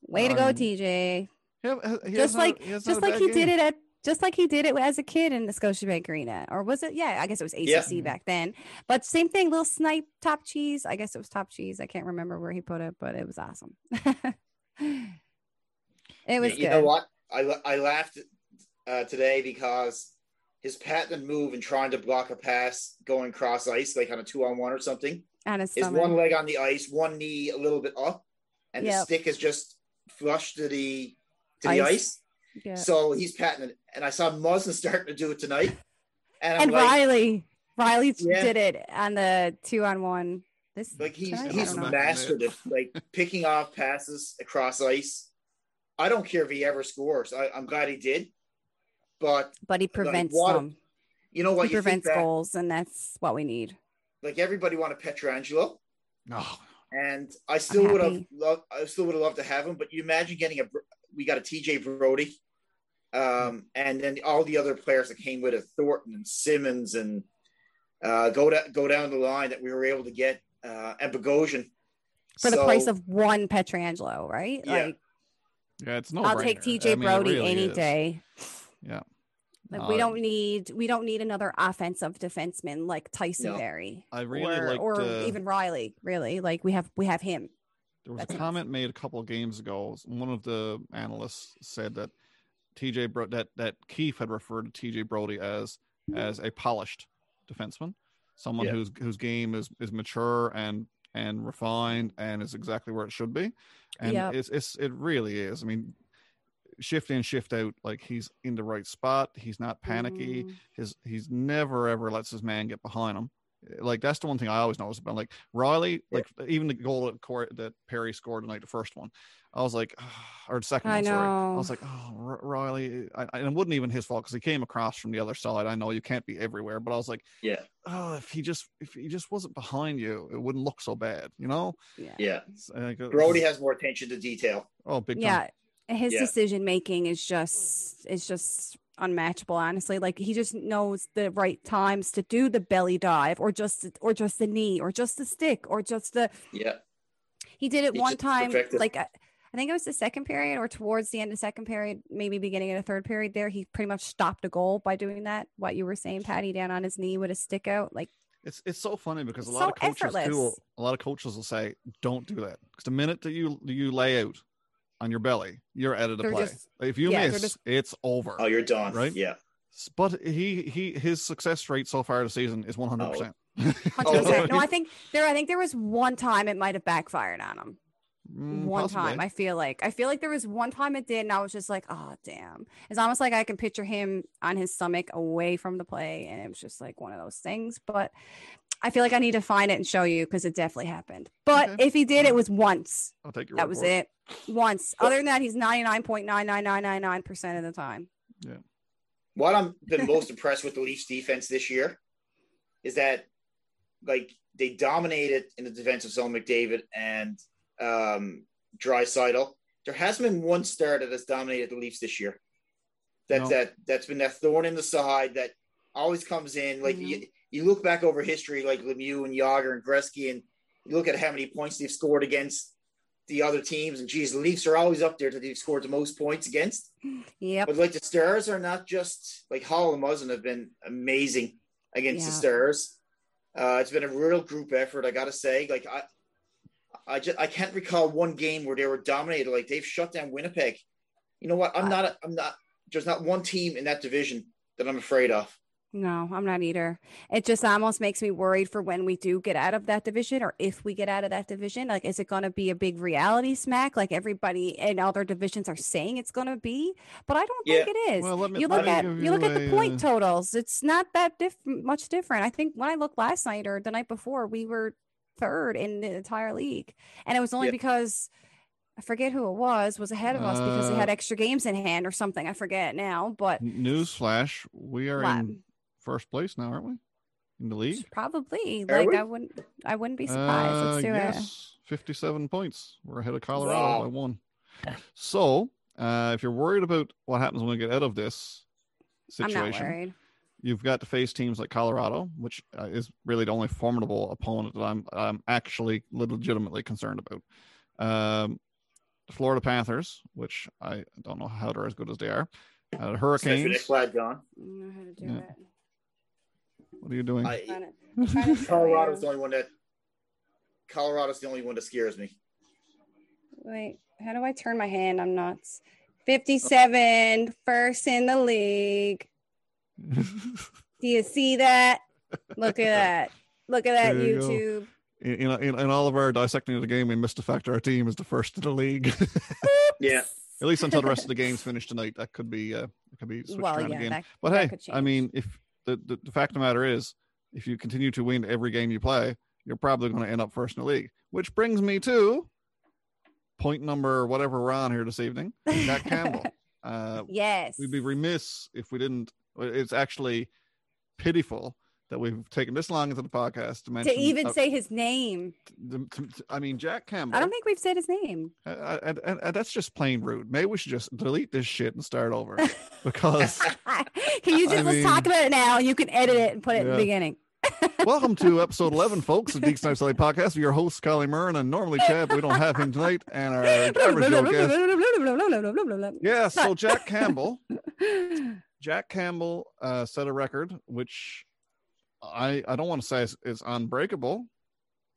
Way to go, Um, TJ! Yeah, uh, he Just hasn't had a- like just like he game. did it at just like he did it as a kid in the Scotiabank Arena, or was it? Yeah, I guess it was ACC Yeah. back then. But same thing, little snipe top cheese. I guess it was top cheese. I can't remember where he put it, but it was awesome. it was you know what? I I laughed uh, today because his patent move and trying to block a pass going cross ice, like on a two on one or something, On his is one leg on the ice, one knee a little bit up, and the stick is just flush to the to Ice. the ice. Yeah. So he's patented it. And I saw Muzzin starting to do it tonight. And I'm and like, Rielly, Rielly Yeah. did it on the two on one. This like he's tonight? He's mastered it, like picking off passes across ice. I don't care if he ever scores. I, I'm glad he did. But but he prevents what- them. you know what? He You think prevents that, goals, and that's what we need. Oh, like everybody wanted Pietrangelo, No, and I still would have loved. I still would have loved to have him. But you imagine getting a. We got a TJ Brodie, um, and then all the other players that came with it, Thornton and Simmonds, and uh, go down go down the line that we were able to get, uh, and Bogosian For the price of one Pietrangelo, right? Yeah. Like yeah, it's no. I'll take TJ I mean, Brodie really any is. day. Yeah. Like we Uh, don't need we don't need another offensive defenseman like Tyson No. Berry I really or, liked, or uh, even Rielly. Really, like we have we have him. There was That's a enough. comment made a couple of games ago. One of the analysts said that TJ Bro- that that Keefe had referred to TJ Brodie as as a polished defenseman, someone Yeah. whose whose game is is mature and and refined and is exactly where it should be. And Yep. it's it's it really is. I mean, shift in, shift out. Like he's in the right spot. He's not panicky. Mhm. His he's never ever lets his man get behind him. Like that's the one thing I always notice about like Rielly. Yeah. Like even the goal that, Cor- that Perry scored tonight, the first one, I was like, or the second I one. Sorry, I know. was like, oh, R- Rielly. I, and it wasn't even his fault because he came across from the other side. I know you can't be everywhere, but I was like, Yeah. oh, if he just if he just wasn't behind you, it wouldn't look so bad, you know. Yeah. Yeah. It's like, uh, Brodie has more attention to detail. Oh, big time. Yeah. His Yeah. decision making is just is just unmatchable, honestly. Like he just knows the right times to do the belly dive or just or just the knee or just the stick or just the Yeah. he did it He one time perfected. like I I think it was the second period or towards the end of second period, maybe beginning of the third period there. He pretty much stopped a goal by doing that. What you were saying, Patty, down on his knee with a stick out. Like It's it's so funny because a It's lot of so coaches too. effortless. A lot of coaches will say, "Don't do that," because the minute that you you lay out on your belly, you're out of the They're play. just- if you yeah, miss, just- it's over. Oh, you're done. Right? Yeah. But he he his success rate so far this season is one hundred percent. Oh. percent. Oh. No, I think there I think there was one time it might have backfired on him. Mm, one time i feel like i feel like there was one time it did and i was just like oh damn. It's almost like i can picture him on his stomach away from the play and it was just like one of those things but i feel like i need to find it and show you because it definitely happened. But Okay. if he did it was once. I'll take your that word was for it. once. Well- other than that he's 99.99999% of the time. Yeah. What I'm been most impressed with the Leafs defense this year is that like they dominated in the defensive zone McDavid and um Draisaitl. There hasn't been one star that has dominated the Leafs this year. That No. that that's been that thorn in the side that always comes in. Like Mhm. you, you look back over history, like Lemieux and Jagr and Gretzky, and you look at how many points they've scored against the other teams, and geez, the Leafs are always up there that they've scored the most points against. Yeah. But like the Stars are not just like Holl and Muzzin have been amazing against the Stars. Uh, it's been a real group effort, I gotta say. Like I, I just I can't recall one game where they were dominated. Like they've shut down Winnipeg. You know what? I'm Uh, not. A, I'm not. There's not one team in that division that I'm afraid of. No, I'm not either. It just almost makes me worried for when we do get out of that division or if we get out of that division. Like, is it going to be a big reality smack like everybody in other divisions are saying it's going to be? But I don't think it is. Well, let me- you let look me at give you look you at the point uh, totals. It's not that diff- much different. I think when I looked last night or the night before, we were third in the entire league, and it was only Yeah. because I forget who it was was ahead of us because they Uh, had extra games in hand or something. I forget now, but Newsflash: We are What? in first place now, aren't we? In the league. Probably. Are Like we? I wouldn't I wouldn't be surprised. Uh, Let's do it. yes, 57 points. We're ahead of Colorado Wow. by one. So, uh, if you're worried about what happens when we get out of this I'm not situation, worried. You've got to face teams like Colorado, which uh, is really the only formidable opponent that I'm I'm actually legitimately concerned about. Um, the Florida Panthers, which I don't know how they're as good as they are. Uh, the Hurricanes. Nick Flag gone. I don't know how to do Yeah. it. What are you doing? I, Trying to- I'm trying to show Colorado's the only one that. Colorado's the only one that scares me. Wait, how do I turn my hand? I'm nuts. 57, first in the league. Do you see that? Look at that. Look at that There you. YouTube. in, in, in all of our dissecting of the game, we missed the fact our team is the first in the league. Yeah. At least until the rest of the games finish tonight. That could be uh, it could be switched Well, around yeah, again. that, But that hey, I mean, if the, the the fact of the matter is, if you continue to win every game you play, you're probably going to end up first in the league. Which brings me to point number whatever we're on here this evening. Jack Campbell. Uh, yes. we'd be remiss if we didn't. It's actually pitiful that we've taken this long into the podcast to mention. to even uh, say his name. to- to- I mean, Jack Campbell. I don't think we've said his name. Uh, and, and, and that's just plain rude. Maybe we should just delete this shit and start over because can you I just let's talk about it now? You can edit it and put it in the beginning. welcome to episode 11, folks, of Deke Snipe Celly podcast. Your host, Collie Murren, and normally Chad, we don't have him tonight. And our average guest. Yeah, so Jack Campbell, Jack Campbell uh, set a record, which I I don't want to say is, is unbreakable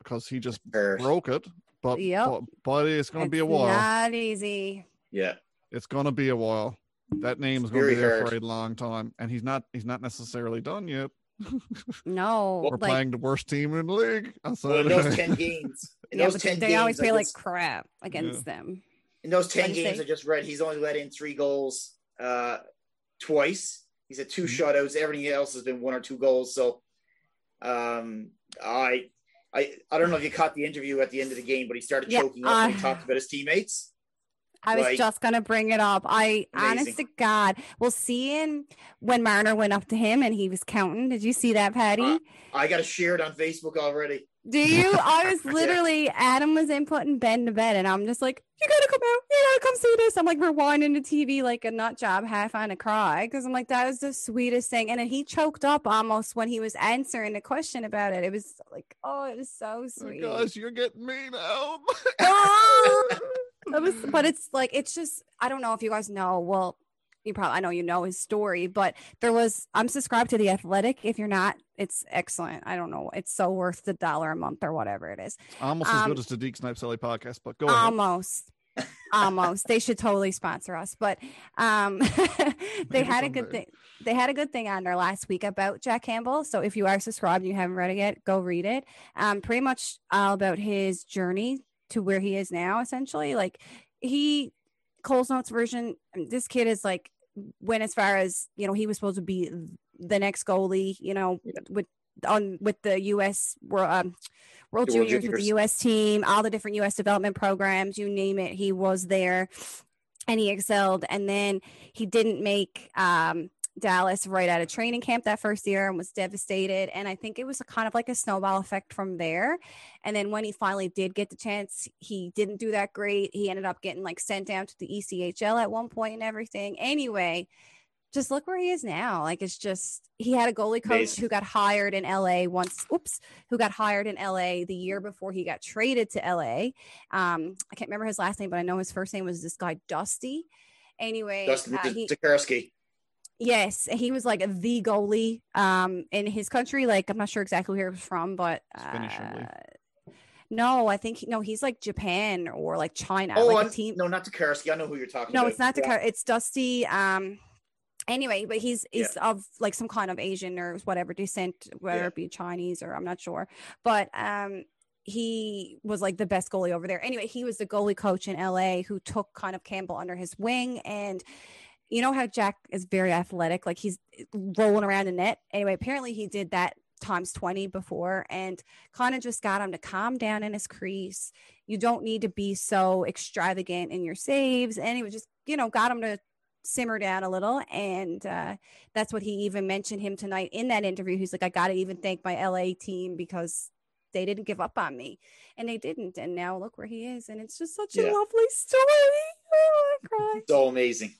because he just Or- broke it, but Yep. but, but it's going to be a while. Not easy. Yeah. It's going to be a while. That name is going to be there hard. for a long time, and he's not he's not necessarily done yet. No. We're like, playing the worst team in the league. on Well, in those ten games, in yeah, those but ten they games, always I play like crap against them. in In those 10 Wednesday. games I just read, he's only let in three goals uh, twice. He's had 2 Mhm. shutouts. Everything else has been one or two goals. So um, I, I, I don't know if you caught the interview at the end of the game, but he started Yeah, choking up when he talked about his teammates. I was Like- just gonna bring it up. I honest to God, well, seeing when Marner went up to him and he was counting. Did you see that, Patty? Uh, I got to share it on Facebook already. Do you? I was Yeah. literally Adam was inputting Ben to bed, and I'm just like, you gotta come out, you gotta come see this. I'm like rewinding the TV like a nut job, half on a cry, because I'm like, that was the sweetest thing. And then he choked up almost when he was answering the question about it. It was like, oh, it was so Oh, sweet. Guys, you're getting me now. That was, but it's like it's just I don't know if you guys know. Well, you probably I know you know his story, but there was I'm subscribed to the Athletic. If you're not, it's excellent. I don't know, it's so worth the dollar a month or whatever it is. Almost as Um, good as the Deke Snipe Celly podcast, but go ahead. Almost. Almost. They should totally sponsor us. But um they Maybe had a good thing. They had a good thing on there last week about Jack Campbell. So if you are subscribed and you haven't read it yet, go read it. Um, pretty much all about his journey to where he is now, essentially. Like he Cole's Notes version, this kid is like went as far as, you know, he was supposed to be the next goalie, you know, with on with the US World um, World World Juniors with the US team, all the different US development programs, you name it, he was there and he excelled. And then he didn't make um, Dallas right out of training camp that first year and was devastated. And I think it was a kind of like a snowball effect from there. And then when he finally did get the chance, he didn't do that great. He ended up getting like sent down to the ECHL at one point and everything. Anyway, just look where he is now. Like it's just he had a goalie coach who got hired in LA once. Oops, who got hired in LA the year before he got traded to LA. Um, I can't remember his last name, but I know his first name was this guy Dusty. Anyway, Dustin uh, he. Yes, he was like the goalie um in his country. Like I'm not sure exactly where he was from, but It's Finnish, I believe. uh, no, I think no, he's like Japan or like China. Oh, like a I'm- team. no, not Tokarski. I know who you're talking No, about. it's not the Yeah. It's Dusty. Um, anyway, but he's he's of like some kind of Asian or whatever descent, whether Yeah. it be Chinese or I'm not sure. But um, he was like the best goalie over there. Anyway, he was the goalie coach in LA who took kind of Campbell under his wing and. You know how Jack is very athletic, like he's rolling around the net. Anyway, apparently he did that times 20 before and kind of just got him to calm down in his crease. You don't need to be so extravagant in your saves. And he was just, you know, got him to simmer down a little. And uh, that's what he even mentioned him tonight in that interview. He's like, I got to even thank my LA team because they didn't give up on me. And they didn't. And now look where he is. And it's just such a lovely story. Oh, I cried. So amazing.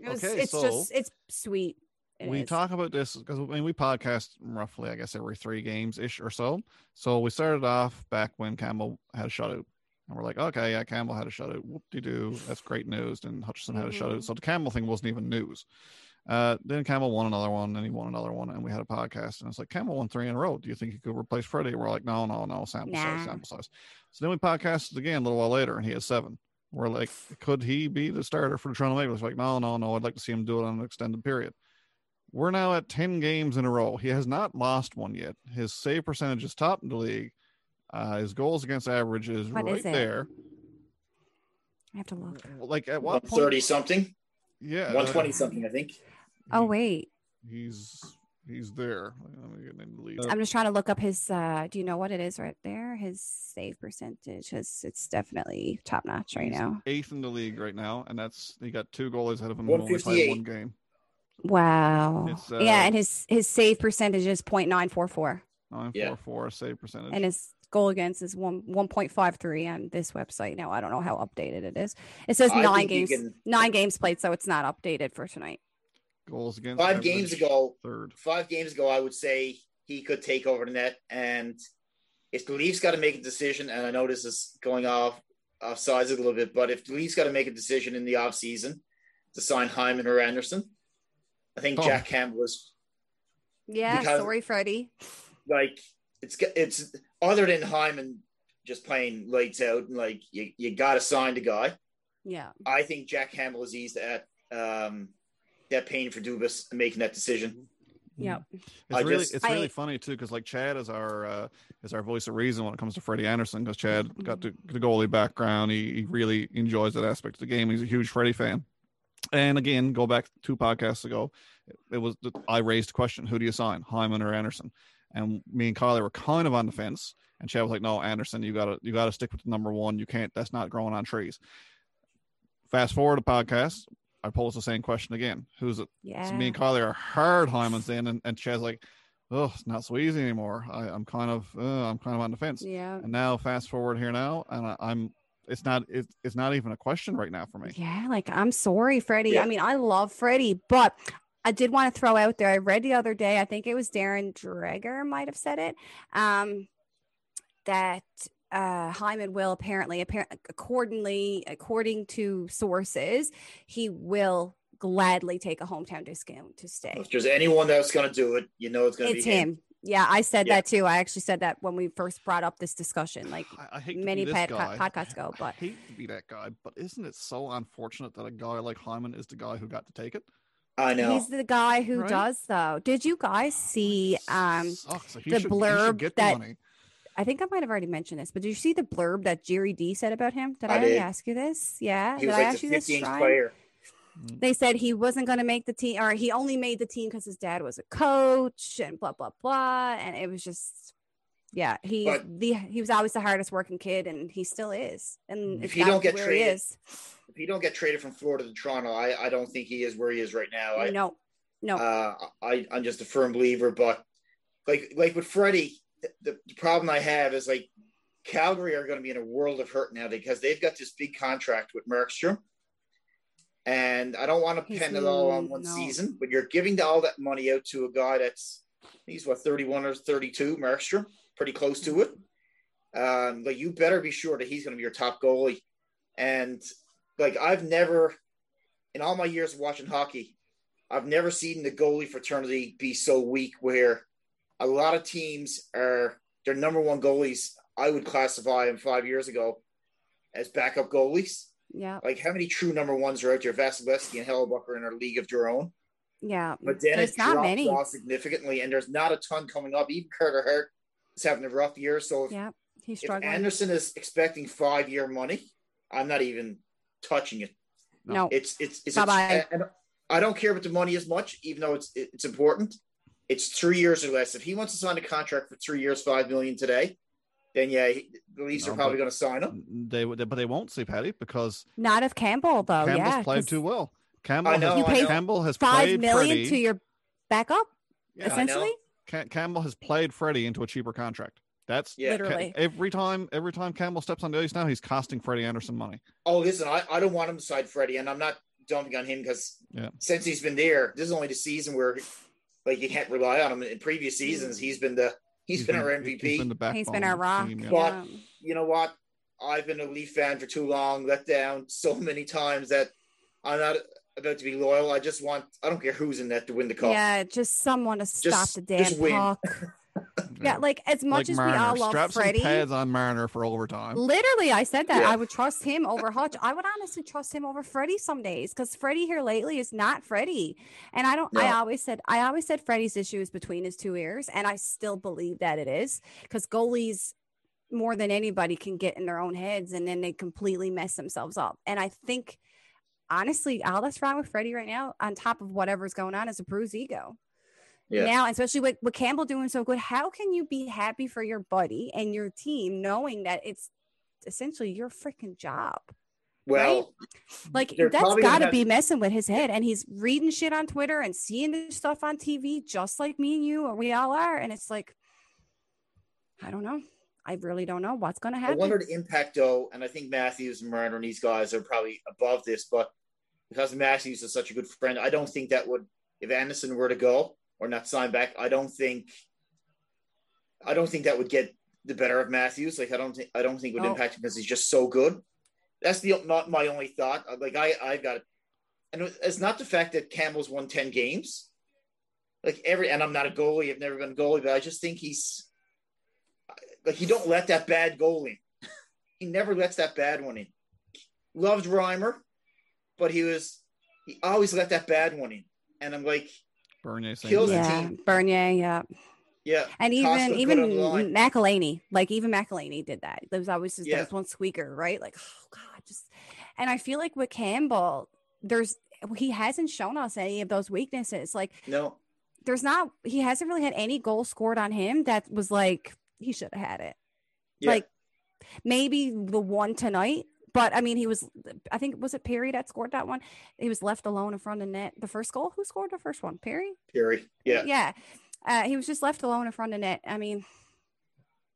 It was, Okay, it's so just, it's sweet. It we is. talk about this because I mean, we podcast roughly, I guess, every three games ish or so. So we started off back when Campbell had a shutout. And we're like, okay, yeah, Campbell had a shutout. Whoop de doo. That's great news. And Hutchison had a shutout. So the Campbell thing wasn't even news. Uh, then Campbell won another one, and he won another one, and we had a podcast, and it's like Campbell won three in a row. Do you think he could replace Freddie? We're like, no, no, no, sample size, sample size. So then we podcasted again a little while later, and he has seven. We're like, could he be the starter for the Toronto Maple Leafs? Like, no, no, no. I'd like to see him do it on an extended period. We're now at 10 games in a row. He has not lost one yet. His save percentage is top in the league. Uh, his goals against average is What right is there. I have to look. Like at what point? 130 something, Yeah, uh, 120 something, I think. Oh, wait. he's he's there. Let me get in the lead. I'm just trying to look up his. uh Do you know what it is right there? His save percentage. His, it's definitely top notch right He's now. eighth in the league right now, and that's he got two goalies ahead of him. only played 158. one game. Wow. Uh, yeah, and his his save percentage is 0.944, Nine Yeah. four four save percentage. and his goal against is one 1.53 on this website. Now I don't know how updated it is. It says I nine games, can- nine games played, so it's not updated for tonight. Goals against Five average, games ago, Third. five games ago, I would say he could take over the net. And if the Leafs got to make a decision, and I know this is going off off sides a little bit, but if the Leafs got to make a decision in the off season to sign Hyman or Andersen, I think Oh. Jack Campbell was Yeah, Because- sorry, Freddie. like it's it's other than Hyman just playing lights out and like you, you got to sign the guy. Yeah, I think Jack Campbell is eased at um, that pain for Dubas making that decision. Yeah, It's I really just- it's really I- funny too because like Chad is our uh, is our voice of reason when it comes to Freddie Andersen because Chad got the, the goalie background. He, he really enjoys that aspect of the game. He's a huge Freddie fan. And again, go back two podcasts ago, it was the, I raised the question: Who do you sign, Hyman or Andersen? And me and Kylie were kind of on the fence, and Chad was like, "No, Andersen, you gotta you gotta stick with the number one. You can't. That's not growing on trees." Fast forward a podcast, I pose the same question again: Who's it? Yeah. So me and Kylie are hard Hyman's in, and, and Chad's like, "Oh, it's not so easy anymore. I, I'm kind of uh, I'm kind of on the fence." yeah. And now, fast forward here now, and I, I'm it's not it, it's not even a question right now for me. Yeah, like I'm sorry, Freddie. Yeah. I mean, I love Freddie, but I did want to throw out there. I read the other day, I think it was Darren Dreger might have said it, um, that uh, Hyman will apparently, apparently, accordingly, according to sources, he will gladly take a hometown discount to stay. If there's anyone that's going to do it, you know it's going to be him. him. Yeah, I said Yeah. that too. I actually said that when we first brought up this discussion. Like, I, I many be this pod- podcasts ago, but- I hate to be that guy, but isn't it so unfortunate that a guy like Hyman is the guy who got to take it? I know. he's the guy who Right? does though. Did you guys see? Um, Sucks. The should, should blurb get that- the money. I think I might have already mentioned this, but did you see the blurb that Jerry D said about him? Did I, I already did. ask you this? Yeah. he did was I ask you this? 15th player. They said he wasn't going to make the team, or he only made the team because his dad was a coach, and blah blah blah. And it was just, yeah, he's But- the he was always the hardest working kid, and he still is. And If he don't get where he traded, is. If he don't get traded from Florida to Toronto, I, I don't think he is where he is right now. I, no, no, uh, I I'm just a firm believer. But like like with Freddie, the, the problem I have is like Calgary are going to be in a world of hurt now because they've got this big contract with Markstrom. And I don't want to pin it all on one no. season, but you're giving all that money out to a guy that's he's what 31 or 32, Markstrom, pretty close to it. Um, like you better be sure that he's going to be your top goalie. And like I've never, in all my years of watching hockey, I've never seen the goalie fraternity be so weak where a lot of teams are their number one goalies. I would classify them five years ago as backup goalies. yeah, Like how many true number ones are out there? Vasilevskiy and Hellebuyck in our league of their own. yeah. But then There's it not many. off significantly, and there's not a ton coming up. Even Carter Hart is having a rough year. So if, Yeah, he's if struggling. Andersen is expecting five year money, I'm not even touching it. no, It's it's it's. Bye-bye. and I don't care about the money as much, even though it's it's important. It's three years or less. If he wants to sign a contract for three years, five million today, then yeah, he, the Leafs No, are probably going to sign him. They would, but they won't see Patty because not if Campbell though. Campbell's yeah, played 'cause too well. Campbell know, has, You Campbell has five played million Freddie. to your backup, Yeah, essentially. Ca- Campbell has played Freddie into a cheaper contract. That's Yeah. Literally. every time. Every time Campbell steps on the ice now, he's costing Freddie Andersen money. Oh, listen, I, I don't want him to side Freddie, and I'm not dumping on him because Yeah. since he's been there, this is only the season where like you can't rely on him. In previous seasons, he's been the he's been our MVP. He's been the backbone. He's been our rock. team, yeah. But- you know what? I've been a Leaf fan for too long, let down so many times that I'm not about to be loyal. I just want I don't care who's in that to win the cup. Yeah, just someone to stop Just- the damn just win. Yeah, like as much Like as Marner. we all love Strap Freddie. pads on Marner for overtime. Literally, I said that Yeah. I would trust him over Hutch. I would honestly trust him over Freddie some days because Freddie here lately is not Freddie. And I don't. I always said I always said Freddie's issue is between his two ears, and I still believe that it is because goalies more than anybody can get in their own heads and then they completely mess themselves up. And I think honestly, all that's wrong with Freddie right now, on top of whatever's going on, is a bruised ego. Yeah. Now, especially with, with Campbell doing so good, how can you be happy for your buddy and your team knowing that it's essentially your freaking job? Well, Like They're that's got to be messing with his head, and he's reading shit on Twitter and seeing this stuff on TV, just like me and you, or we all are. And it's like, I don't know. I really don't know what's going to happen. I wonder the impact though, and I think Matthews and Marner and these guys are probably above this, but because Matthews is such a good friend, I don't think that would if Andersen were to go or not sign back, I don't think I don't think that would get the better of Matthews. Like I don't think I don't think it would No. impact him because he's just so good. That's the not my only thought. Uh, like I I've got it. And it's not the fact that Campbell's won 10 games. Like every and I'm not a goalie, I've never been a goalie, but I just think he's like he don't let that bad goal in. he never lets that bad one in. Loved Reimer, but he was he always let that bad one in. And I'm like, Bernier, Kills thing. the yeah, team. Bernier, yeah, Yeah. and even put even it on the line. McElhinney, like even McElhinney did that. There was always just Yeah. there was one squeaker, right? Like, oh god, just and I feel like with Campbell, there's he hasn't shown us any of those weaknesses. Like, No. there's not he hasn't really had any goal scored on him that was like he should have had it. Yeah. Like maybe the one tonight, but I mean he was I think was it Perry that scored that one? He was left alone in front of net. The first goal, who scored the first one? Perry? Perry. Yeah. Yeah. Uh, he was just left alone in front of net. I mean,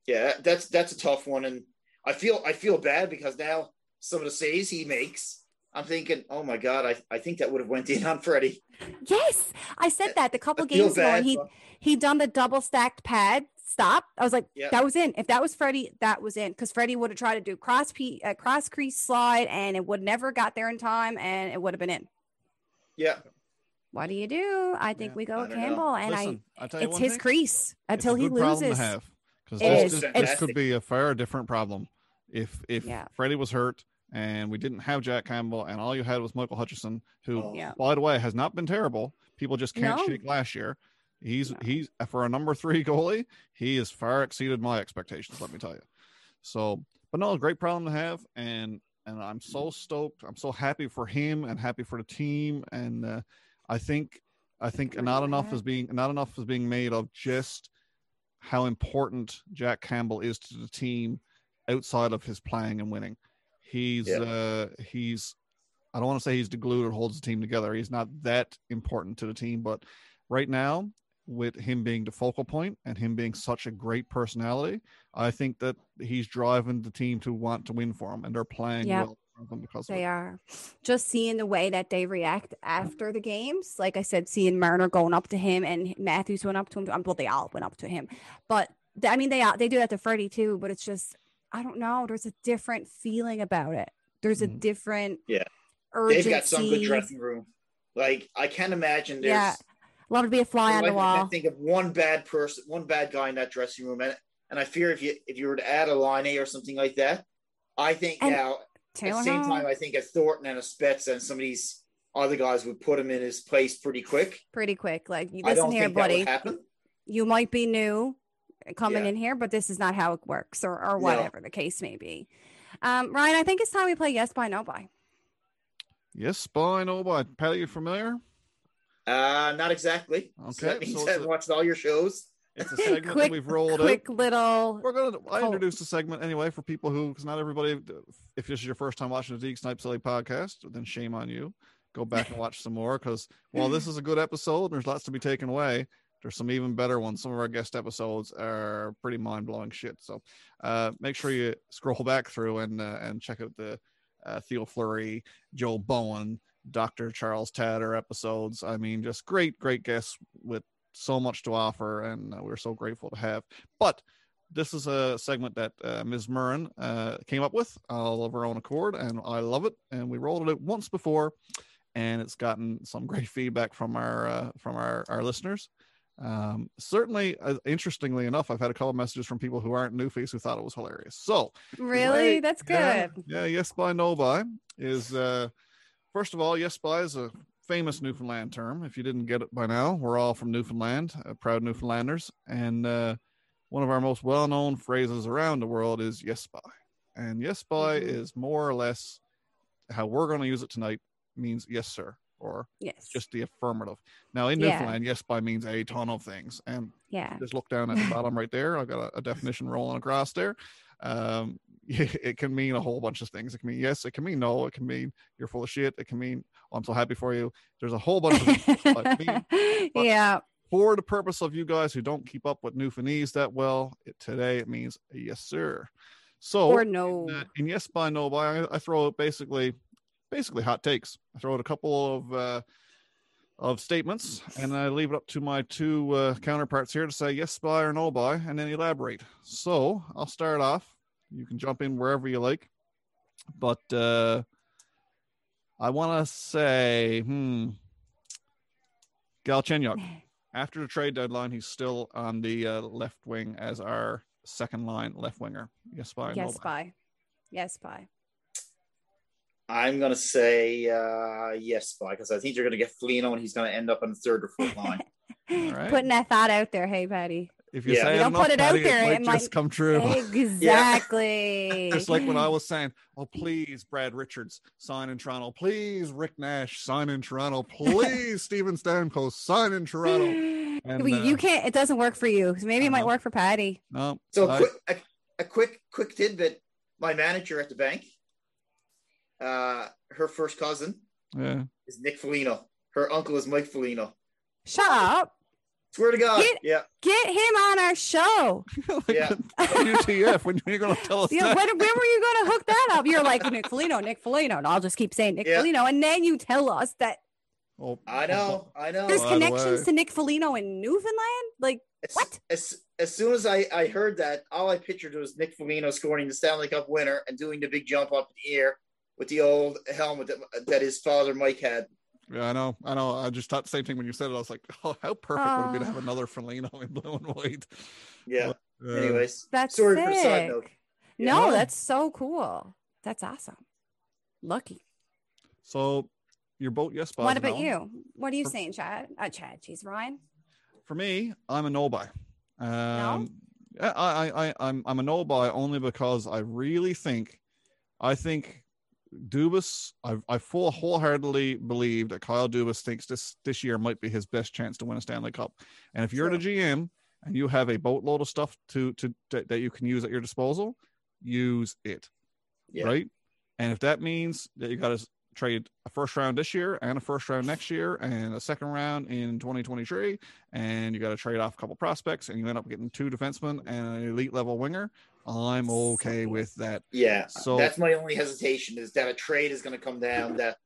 Yeah. That's that's a tough one, and I feel I feel bad because now some of the saves he makes, I'm thinking, oh my god, I, I think that would have went in on Freddie. yes, I said that the couple games ago, and he he done the double stacked pad stop. I was like, Yeah. that was in. If that was Freddie, that was in because Freddie would have tried to do cross p uh, cross crease slide, and it would never got there in time, and it would have been in. Yeah. What do you do? I think Yeah, we go with don't know. Campbell, and Listen, I, tell you it's his thing, crease until it's a he good loses. because this, is. this, this could be a far different problem if if Yeah. Freddie was hurt and we didn't have Jack Campbell and all you had was Michael Hutchison, who Oh. Yeah. by the way has not been terrible. People just can't No. shake last year. He's No. he's for a number three goalie, he has far exceeded my expectations. Let me tell you. So, but no, great problem to have, and and I'm so stoked. I'm so happy for him and happy for the team, and uh, I think I think not enough is being not enough is being made of just how important Jack Campbell is to the team outside of his playing and winning. He's Yeah. uh he's I don't want to say he's the glue that holds the team together. He's not that important to the team, but right now, with him being the focal point and him being such a great personality, I think that he's driving the team to want to win for him, and they're playing Yep. well for him because of They it. are just seeing the way that they react after the games. Like I said, seeing Marner going up to him and Matthews went up to him. Well, they all went up to him, but th- I mean, they all- they do that to Freddie too. But it's just I don't know. There's a different feeling about it. There's a Mhm. different Yeah. urgency. They've got some good dressing room. Like I can't imagine there's Yeah, Love to be a fly on I the wall. can't think of one bad person, one bad guy in that dressing room, and and I fear if you if you were to add a line A or something like that, I think And now at the same Hall, time I think a Thornton and a Spets and some of these other guys would put him in his place pretty quick. pretty quick. Like you I listen don't here, think that buddy. would happen. you might be new coming Yeah. in here, but this is not how it works, or, or No. whatever the case may be. Um, Ryan, I think it's time we play Yes by No by. Yes, by no by. Patty, you familiar? Uh, not exactly. So Okay, that means so I've a- watched all your shows. It's a segment that Quick- we've rolled out. Quick little. We're gonna. I Oh. introduced a segment anyway for people who, because not everybody. If this is your first time watching the Deke Snipe Celly podcast, then shame on you. Go back and watch some more because while this is a good episode, there's lots to be taken away. There's some even better ones. Some of our guest episodes are pretty mind blowing shit. So uh, make sure you scroll back through and uh, and check out the uh, Theo Fleury, Joel Bowen, Dr. Charles Tatter episodes. I mean, just great, great guests with so much to offer, and uh, we're so grateful to have. But this is a segment that uh, Ms. Murren uh, came up with all of her own accord, and I love it. And we rolled it out once before, and it's gotten some great feedback from our uh, from our our listeners. Um, certainly, uh, interestingly enough, I've had a couple of messages from people who aren't newfies who thought it was hilarious. So, Really? That's yeah, good. Yeah, yes by no by is uh first of all, yes by is a famous Newfoundland term. If you didn't get it by now, we're all from Newfoundland, uh, proud Newfoundlanders, and uh one of our most well-known phrases around the world is yes by. And yes by Mhm. is more or less how we're going to use it tonight means yes sir or Yes. just the affirmative. Now in Yeah. Newfoundland, yes by means a ton of things. And yeah. just look down at the bottom right there. I've got a, a definition rolling across there. Um, it can mean a whole bunch of things. It can mean yes, it can mean no, it can mean you're full of shit, it can mean oh, I'm so happy for you. There's a whole bunch of things like me. yeah. For the purpose of you guys who don't keep up with Newfoundlandese that well, it, today it means yes, sir. So Or no. in, uh, in yes by no by, I, I throw out basically basically hot takes. I throw out a couple of uh, of statements, and I leave it up to my two uh, counterparts here to say yes by or no by, and then elaborate. So I'll start off. You can jump in wherever you like, but uh, I want to say, hmm, Galchenyuk. After the trade deadline, he's still on the uh, left wing as our second line left winger. Yes by, yes by. by. Yes by. I'm gonna say uh, yes, by because I think you're gonna get Foligno and he's gonna end up on the third or fourth line. right. Putting that thought out there. Hey, Patty. If you Yeah. say You it don't enough, put it out Patty, there, it it might might- just come true. Exactly. Just like when I was saying, "Oh, please, Brad Richards, sign in Toronto. Please, Rick Nash, sign in Toronto. Please, Steven Stamkos, sign in Toronto." And, Well, you uh, can't. It doesn't work for you. So maybe it might know. work for Patty. No. So I- quick, a, a quick quick tidbit. My manager at the bank, uh, her first cousin yeah. is Nick Foligno. Her uncle is Mike Foligno. Shut up. Swear to God. Get- yeah. Get him on our show. like, Yeah. WTF? When are you going to tell us Yeah, that? when, when were you going to hook that up? You're like Nick Foligno, Nick Foligno, and I'll just keep saying Nick Yeah. Foligno, and then you tell us that Oh, I oh, know. Oh. I know. there's By connections way. to Nick Foligno in Newfoundland. Like As, What? As, as soon as I, I heard that, all I pictured was Nick Foligno scoring the Stanley Cup winner and doing the big jump up in the air with the old helmet that, that his father Mike had. Yeah, I know. I know. I just thought the same thing when you said it. I was like, oh, how perfect would it be to have Oh. another Foligno in blue and white? Yeah. Uh, Anyways, that's sorry sick. for the side note. No, Yeah. that's so cool. That's awesome. Lucky. So your boat, yes, Boz, what about you? What are you For- saying, Chad? Uh, Chad, geez, Ryan. For me, I'm a no buy. Um, yeah, I, I, I, I'm, I'm a no buy only because I really think, I think Dubas, I, I full wholeheartedly believe that Kyle Dubas thinks this this year might be his best chance to win a Stanley Cup. And if you're the GM and you have a boatload of stuff to to that that you can use at your disposal, use it. Yeah. Right. And if that means that you got to trade a first round this year and a first round next year and a second round in 2023, and you got to trade off a couple prospects and you end up getting two defensemen and an elite level winger, I'm okay with that. Yeah. So- that's my only hesitation is that a trade is going to come down that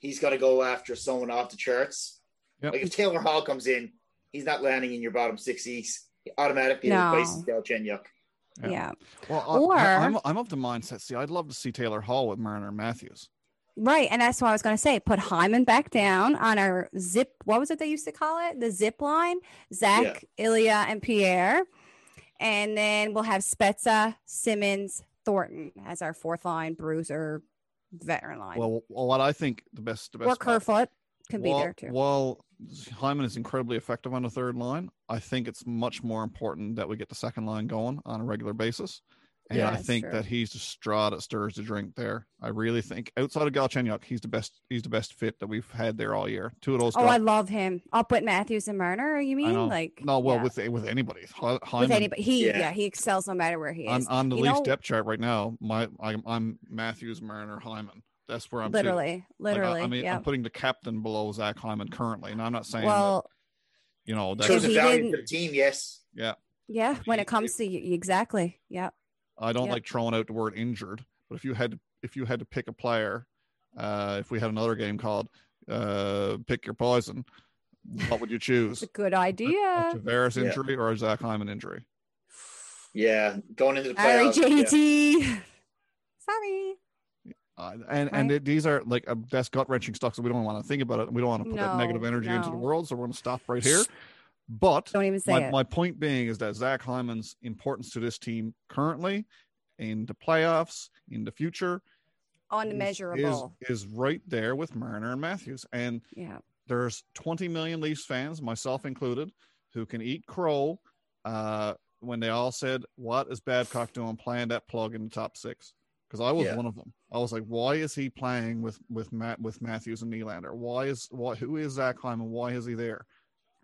he's got to go after someone off the charts. Yep. Like if Taylor Hall comes in, he's not landing in your bottom six East. He automatically No. replaces Galchenyuk. Yeah. Yeah. Well, I, Or- I, am I'm of the mindset. See, I'd love to see Taylor Hall with Marner Matthews. Right. And that's what I was going to say. Put Hyman back down on our zip. What was it they used to call it? The zip line. Zach, Ilya, and Pierre. And then we'll have Spezza, Simmonds, Thornton as our fourth line, bruiser, veteran line. Well, well, what I think the best, the best or Kerfoot can be there too. While Hyman is incredibly effective on the third line, I think it's much more important that we get the second line going on a regular basis. And Yeah, I think true. that he's the straw that stirs the drink there. I really think outside of Galchenyuk, he's the best. He's the best fit that we've had there all year. Two of those. Oh, guys- I love him. Up with Matthews and Marner. You mean like no, well, yeah. with with anybody, Hy- with anybody? He yeah. Yeah. he excels no matter where he on, is. on the You Leafs know- depth chart right now, my I'm, I'm Matthews, Marner, Hyman. That's where I'm sitting. literally, Like, I- literally. I, mean, yeah. I'm putting the captain below Zach Hyman currently, and I'm not saying that well, you know that's If Shows the value didn't- to the team, yes. yeah. yeah. When he- it comes to you, exactly. Yeah. I don't Yep. like throwing out the word injured, but if you had to, if you had to pick a player, uh, if we had another game called uh, pick your poison, what would you choose? It's a good idea. a Tavares Yeah. injury or a Zach Hyman injury? Yeah. Going into the Sorry, playoffs. yeah. JT. Sorry. Uh, and and Right. it, these are like uh, that's gut wrenching stuff, so we don't want to think about it. We don't want to put that negative No, energy into the world, so we're going to stop right here. But Don't even say my, it. my point being is that Zach Hyman's importance to this team currently in the playoffs, in the future, is- Unmeasurable. is, is right there with Marner and Matthews. And yeah. there's 20 million Leafs fans, myself included, who can eat crow uh, when they all said, "What is Babcock doing playing that plug in the top six? Because I was Yeah. one of them. I was like, "Why is he playing with with Matt with Matthews and Nylander? Why is what? Who is Zach Hyman? Why is he there?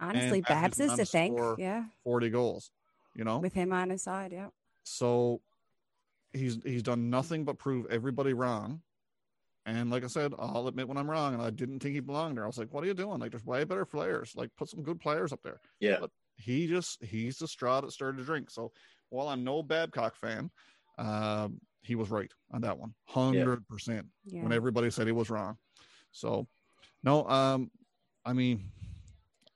Honestly, Matthews Babs is on to to thank. Yeah. 40 goals, you know. With him on his side. Yeah. so he's he's done nothing but prove everybody wrong. And like I said, I'll admit when I'm wrong, and I didn't think he belonged there. I was like, "What are you doing? Like, there's way better players. Like, put some good players up there." Yeah. But he just he's the straw that stirred the drink. So while I'm no Babcock fan, um, he was right on that one, hundred percent. Yeah. When everybody said he was wrong, so no, um, I mean,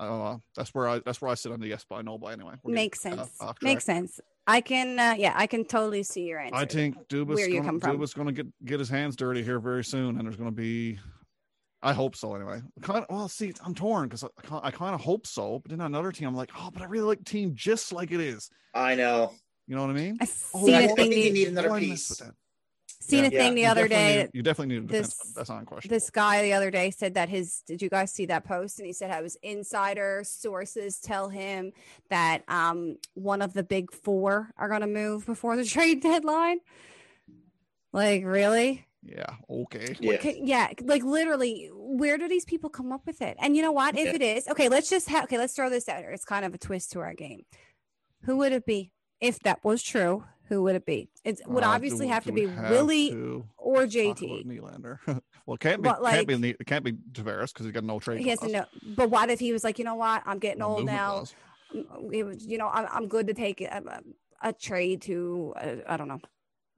uh, that's where I that's where I sit on the yes by no by anyway. We're Makes off- sense. off track. Makes sense. I can. Uh, yeah, I can totally see your answer. I think Dubas where you gonna, come from. Dubas going to get get his hands dirty here very soon, and there's going to be. I hope so. Anyway, kind of, well, see, I'm torn because I, I kind of hope so, but then another team, I'm like, oh, but I really like team just like it is. I know. You know what I mean? I Oh, see I the think thing. you you- need another Why piece. Mess with that? Seen Yeah. a thing the other definitely day. need- you definitely need a this- defense. That's unquestionable. This guy the other day said that his. Did you guys see that post? And he said how his insider sources tell him that um one of the big four are going to move before the trade deadline. Like really? yeah. Okay. Yeah. Okay, yeah, like literally, where do these people come up with it? And you know what? If Yeah. it is okay, let's just have okay. Let's throw this out. here. It's kind of a twist to our game. Who would it be if that was true? Who would it be? It would Uh, obviously do- have to do we be have Willie to or JT. about Nylander. well, it can't be. But, can't be. like- Ne- It can't be Tavares because he's got no trade. He has to know. But what if he was like, you know what? I'm getting no old now. clause. It was, you know, I'm, I'm good to take a, a, a trade to. Uh, I don't know.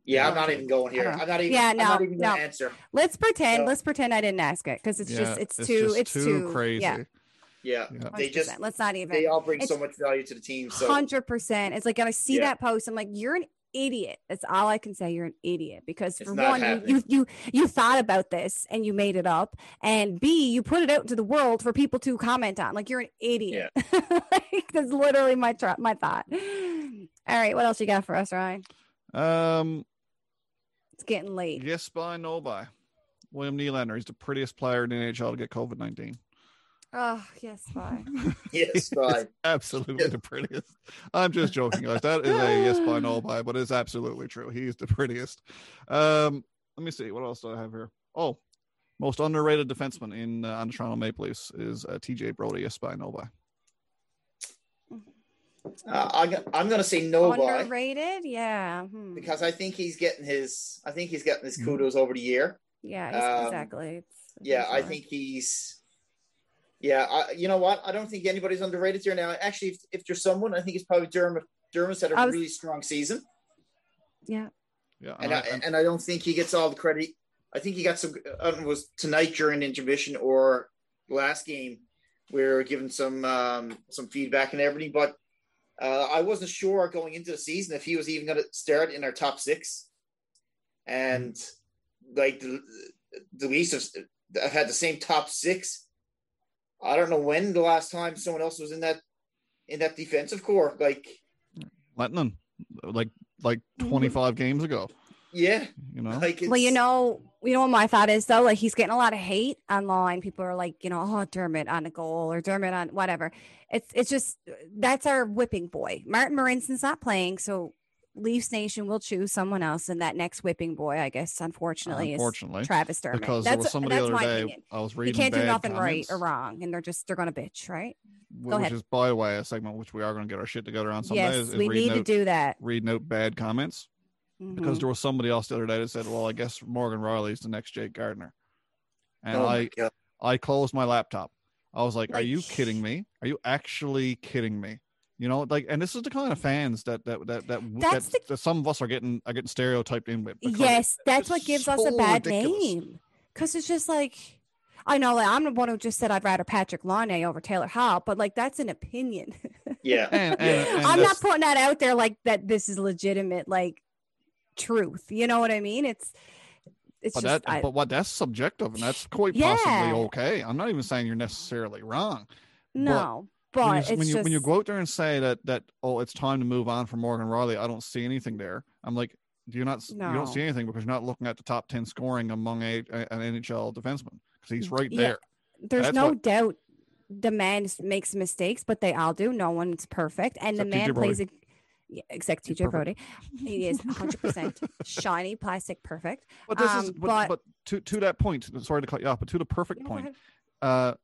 Yeah, I'm not even going here. I don't I'm not even. Yeah, I'm not no, even gonna no. answer. Let's pretend. No. Let's pretend I didn't ask it because it's Yeah, just it's, too just it's too, crazy. Yeah, Yeah, Yeah. they just let's not even. they all bring so much value to the team. So Hundred percent. It's like when I see Yeah. that post, I'm like, you're an idiot. That's all I can say. You're an idiot because It's for one, you, happening. you you you thought about this and you made it up, and B, you put it out into the world for people to comment on. Like you're an idiot. like, that's literally my tr- my thought. All right, what else you got for us, Ryan? Um. It's getting late. Yes, by no by. William Nylander. He's the prettiest player in the NHL to get COVID nineteen. Oh yes, bye. yes, right. Absolutely the prettiest. I'm just joking, guys. That is a yes by no by, but it's absolutely true. He's the prettiest. Um, let me see what else do I have here. Oh, most underrated defenseman in uh, on the Toronto Maple Leafs is uh, TJ Brodie. Yes by no by. Uh, I'm, I'm going to say no by Underrated? Yeah. hmm. because I think he's getting his. I think he's getting his kudos over the year. Yeah, um, exactly. It's- Yeah, I think he's. Yeah, I, you know what? I don't think anybody's underrated here now. Actually, if, if there's someone, I think it's probably Dermott. Dermott's had a was- really strong season, Yeah. Yeah, and I- I, and I don't think he gets all the credit. I think he got some. I don't know, it was tonight during intermission or last game. We were given some um, some feedback and everything, but uh, I wasn't sure going into the season if he was even going to start in our top six. And like the the Leafs have, have had the same top six. I don't know when the last time someone else was in that in that defensive core. Like, Lennon, like like Mhm. 25 games ago. yeah, You know, like Well, you know, you know what my thought is though. Like he's getting a lot of hate online. People are like, you know, oh Dermott on a goal or Dermott on whatever. It's it's just that's our whipping boy. Martin Marincin's not playing, so Leafs Nation will choose someone else, and that next whipping boy, I guess, unfortunately, unfortunately, is Travis Dermott. because there that's was somebody the that's other my day opinion. I was He reading. can't do nothing comments, right or wrong, and they're just they're gonna bitch, right? which Go ahead. is by the way a segment which we are going to get our shit together on someday. yes, is, is we reading need to do that Read out bad comments. because Mhm. there was somebody else the other day that said, "Well, I guess Morgan Rielly is the next Jake Gardiner," and oh I I closed my laptop. I was like, "Are you kidding me? Are you actually kidding me?" You know, like, and this is the kind of fans that that that that, That's that, that some of us are getting are getting stereotyped in with. Yes, that's what gives us a bad ridiculous. name. Because it's just like, I know, like, I'm the one who just said I'd rather Patrik Laine over Taylor Hall, but like that's an opinion. yeah, And, and, and I'm not putting that out there like that. This is legitimate, like truth. You know what I mean? It's it's but just that, I, but what that's subjective, and that's quite Yeah. possibly okay. I'm not even saying you're necessarily wrong. no, but, when you, it's when you just when you go out there and say that that oh it's time to move on from Morgan Rielly, I don't see anything there. I'm like, do you not you don't see anything because you're not looking at the top ten scoring among a, a- an NHL defenseman because he's right Yeah. there. there's that's no what- doubt the man makes mistakes, but they all do. No one's perfect, and Except the man plays a. Yeah, except He's TJ. Brodie, he is 100 percent shiny, plastic, perfect. But this is Um, but, but- but to to that point, sorry to cut you off, but to the perfect No, point, uh,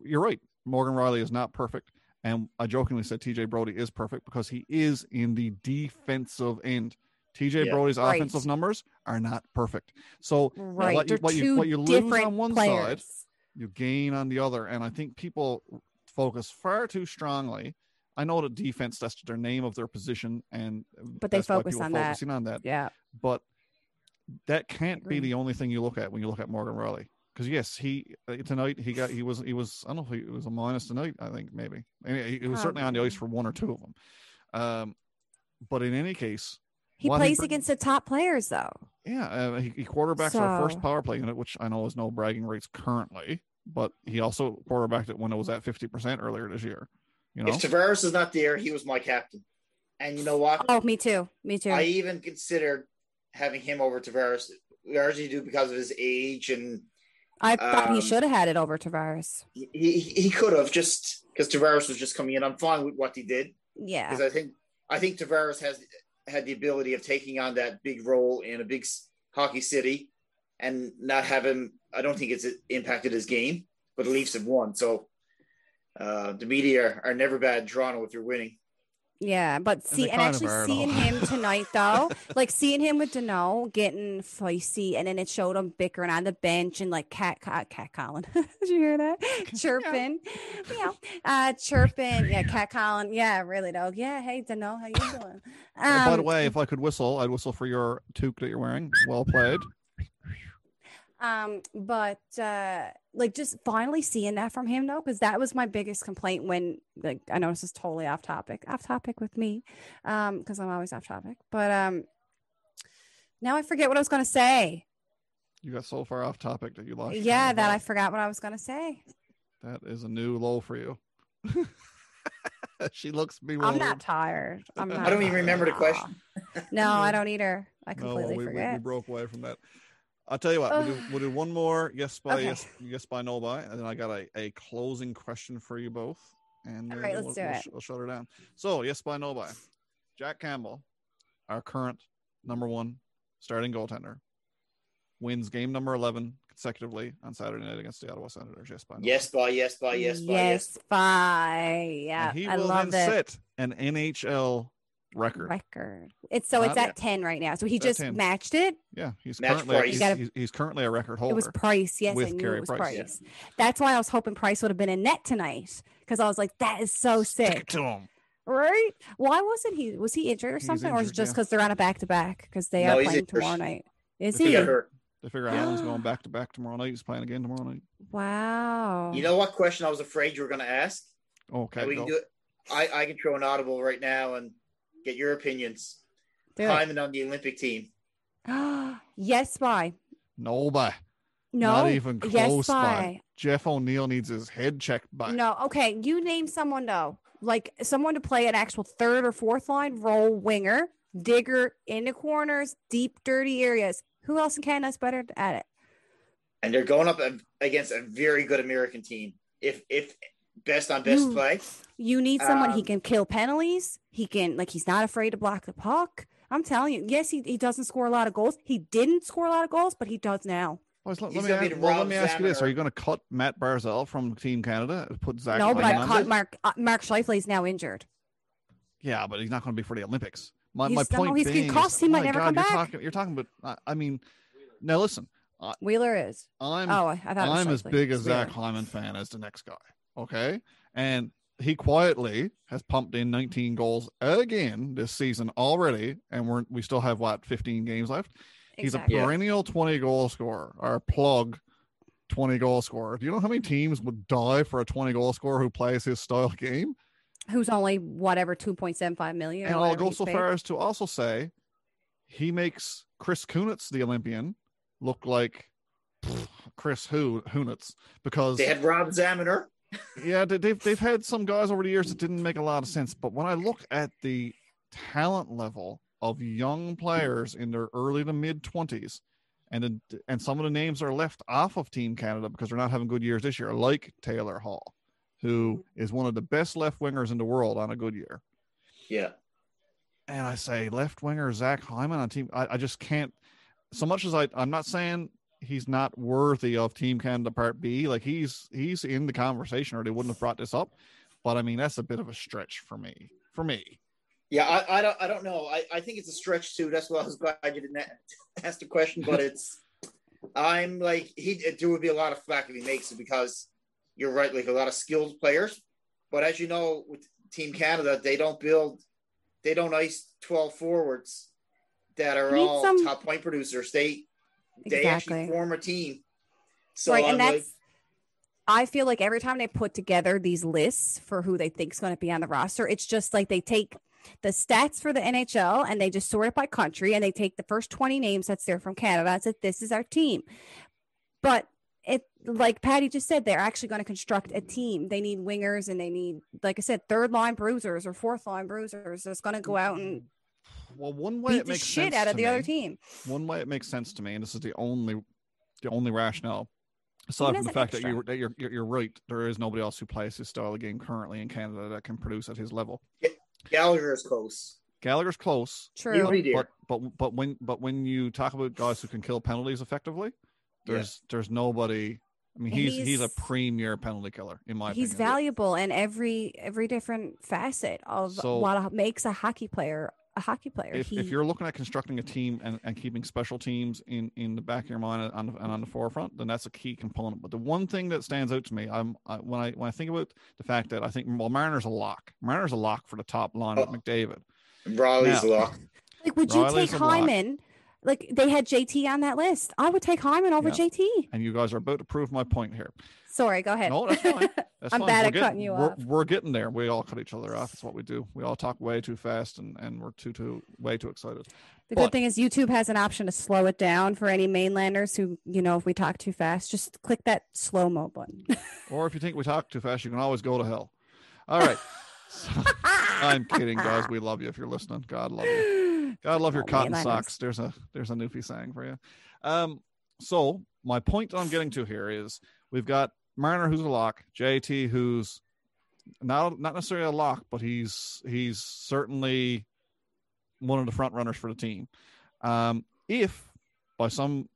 you're right. Morgan Rielly is not perfect, and I jokingly said TJ Brodie is perfect because he is in the defensive end. TJ Yeah. Brodie's Right. offensive numbers are not perfect. So Right, what you- what you- what you lose on one players. side, you gain on the other. And I think people focus far too strongly. I know that defense, that's their name of their position, and But they focus on that. on that. Yeah, But that can't be the only thing you look at when you look at Morgan Rielly. Because yes, he uh, tonight he got he was he was I don't know if he was a minus tonight. I think maybe Anyway, he, he was certainly on the ice for one or two of them. Um, but in any case, he What he plays against the top players though. yeah, uh, he, he quarterbacks our first power play unit, which I know is no bragging rights currently, but he also quarterbacked it when it was at fifty percent earlier this year. You know, if Tavares is not there, he was my captain. And you know what? Oh, me too. Me too. I even considered having him over Tavares largely due because of his age and I thought he Um, should have had it over Tavares. he he, he could have just because Tavares was just coming in. I'm fine with what he did Yeah. because I think I think Tavares has had the ability of taking on that big role in a big hockey city and not have him. I don't think it's impacted his game, but the Leafs have won. So uh, the media are never bad in Toronto if you're winning. Yeah, but see, and actually seeing him tonight, though, like seeing him with Danault getting feisty, and then it showed him bickering on the bench and like cat, cat, cat Colin. Did you hear that? chirping, yeah, uh, chirping, yeah, cat Colin, yeah, really though, yeah. Hey, Danault, how you doing? And by the Um, way, if I could whistle, I'd whistle for your toque that you're wearing. Well played. Um, but uh like just finally seeing that from him though, because that was my biggest complaint when like I know this is totally off topic, off topic with me. Um, because I'm always off topic. But um now I forget what I was gonna say. You got so far off topic that you lost. Yeah, train of that I forgot what I was gonna say. That is a new low for you. she looks me. I'm not tired. I'm not I don't even remember the question. No, I don't either. I no, completely we, we, we broke away from that. I'll tell you what, we'll do, we'll do one more yes by Okay. yes, yes by no by, and then I got a, a closing question for you both. And All right, then let's do we'll, it. sh- we'll shut her down. So yes by no by. Jack Campbell, our current number one starting goaltender, wins game number eleven consecutively on Saturday night against the Ottawa Senators. Yes by no. Yes, by yes, by yes, by yes. yes, bye. Yeah, And he I will love then it. set an NHL record. record. It's so it's Not- at 10 right now. So he It's at just 10. matched it. Yeah, he's Match currently price. he's, gotta- he's, he's currently a record holder. It was Price. Yes, I with knew Carey it was Price, Price. yeah. That's why I was hoping Price would have been in net tonight because I was like, that is so Stick sick. it to him. Right? Why wasn't he? Was he injured or He's something? or is it injured, just yeah. because they're on a back to back because they No, are he's playing injured. tomorrow night? Is He He he? got hurt. They figure Allen's going back to back tomorrow night. He's playing again tomorrow night. Wow. You know what question I was afraid you were going to ask? Okay, And we go. can do it. I, I can throw an audible right now and get your opinions. Do it. On the Olympic team. yes, bye. no by. No. Not even close yes, by. bye. Jeff O'Neill needs his head checked by. No, okay. You name someone though, like someone to play an actual third or fourth line role winger, digger in the corners, deep, dirty areas. Who else in Canada's better at it? And they're going up against a very good American team. If if best on best You- play, You need someone he Um, can kill penalties. He can like he's not afraid to block the puck. I'm telling you, yes, he, he doesn't score a lot of goals. He didn't score a lot of goals, but he does now. Boys, let, let me, gonna ask, well, let me ask you this: Are you going to cut Matt Barzal from Team Canada? and Put Zach no, but I on caught? Mark uh, Mark Scheifele's now injured. Yeah, but he's not going to be for the Olympics. My, my He's- no, point he's being, concussed. is, He oh might my never God, come you're back. Talking, you're talking about. I, I mean, now listen. Wheeler is. I'm Oh, I, I thought it was I'm as big as It's Zach Wheeler. Hyman fan as the next guy. Okay. And he quietly has pumped in 19 goals again this season already. And we're, we still have what, 15 games left? He's a perennial 20 goal scorer or plug 20 goal scorer. Do you know how many teams would die for a 20 goal scorer who plays his style game? Who's only whatever two point seven five million. And I'll go so paid. far as to also say he makes Chris Kunitz, the Olympian, look like pff, Chris Hu Hunitz because they had Rob Zamuner. Yeah, they- they've they've had some guys over the years that didn't make a lot of sense. But when I look at the talent level of young players in their early to mid twenties, and and some of the names are left off of Team Canada because they're not having good years this year, like Taylor Hall, who is one of the best left wingers in the world on a good year. Yeah. And I say left winger Zach Hyman on team. I, I just can't. So much as I, I'm not saying he's not worthy of Team Canada Part B. Like he's he's in the conversation, or they wouldn't have brought this up. But I mean, that's a bit of a stretch for me. For me, Yeah, I, I don't I don't know. I, I think it's a stretch too. That's why I was glad you didn't ask the question, but it's I'm like he there would be a lot of flack if he makes it because you're right, like a lot of skilled players. But as you know, with Team Canada, they don't build they don't ice 12 forwards that are all some- top point producers. They they Exactly. actually form a team. So right, I'm and like, that's. I feel like every time they put together these lists for who they think is going to be on the roster, it's just like they take the stats for the NHL and they just sort it by country and they take the first 20 names that's there from Canada and said, this is our team. But it, like Patty just said, they're actually going to construct a team. They need wingers and they need, like I said, third line bruisers or fourth line bruisers that's going to go out and mm-hmm. Well, one way beat it the makes shit sense out of the me, other team. One way it makes sense to me, and this is the only, the only rationale. Aside from the as an fact that extra. you that you're, you're you're right, there is nobody else who plays his style of game currently in Canada that can produce at his level. Gallagher is close. Gallagher's close, True. He'll be there. but but but when but when you talk about guys who can kill penalties effectively, there's there's nobody. I mean, he's he's, a premier penalty killer in my He's opinion. valuable in every every different facet of So- what makes a hockey player a hockey player. If, he, if you're looking at constructing a team and, and keeping special teams in, in the back of your mind and on, the, and on the forefront, then that's a key component. But the one thing that stands out to me, I'm I, when I when I think about the fact that I think well, Marner's a lock. Marner's a lock for the top line with Oh. McDavid. Rielly's Now- lock. like, would you Rielly's take a lock. Hyman? Like they had JT on that list. I would take Hyman over Yeah. JT. And you guys are about to prove my point here. Sorry, go ahead. No, that's fine. That's I'm fine. bad We're at getting- cutting you we're, off. We're getting there. We all cut each other off. That's what we do. We all talk way too fast and, and we're too too way too excited. The But- good thing is YouTube has an option to slow it down for any mainlanders who, you know, if we talk too fast, just click that slow mo button. Or if you think we talk too fast, you can always go to hell. All right. So- I'm kidding, guys. We love you if you're listening. God love you. God love your Oh, cotton socks. There's a there's a newfie saying for you. Um, so my point I'm getting to here is we've got Marner who's a lock, JT who's not not necessarily a lock, but he's he's certainly one of the front runners for the team. Um, if by some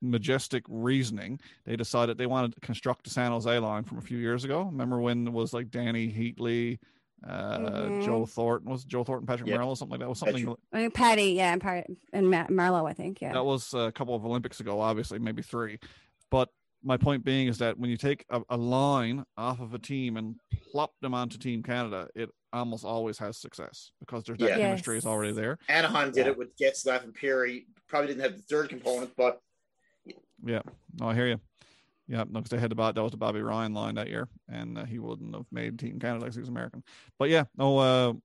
majestic reasoning they decided they wanted to construct the San Jose line from a few years ago. Remember when it was like Dany Heatley, uh, Mhm. Joe Thornton was it Joe Thornton, Patrick Yep. Marleau, something like that. Was something Patrick- I mean, Patty, yeah, and, Patty, and Ma- Marleau, I think, yeah. that was a couple of Olympics ago, obviously, maybe three. But my point being is that when you take a, a line off of a team and plop them onto Team Canada, it almost always has success because there's that Yeah. chemistry is already there. Anaheim did Yeah. it with Getzlaf and Perry. Probably didn't have the third component, but Yeah, no, I hear you. Yeah, because they had the Bob- that was the Bobby Ryan line that year, and uh, he wouldn't have made Team Canada because he was American. But yeah, no, uh, and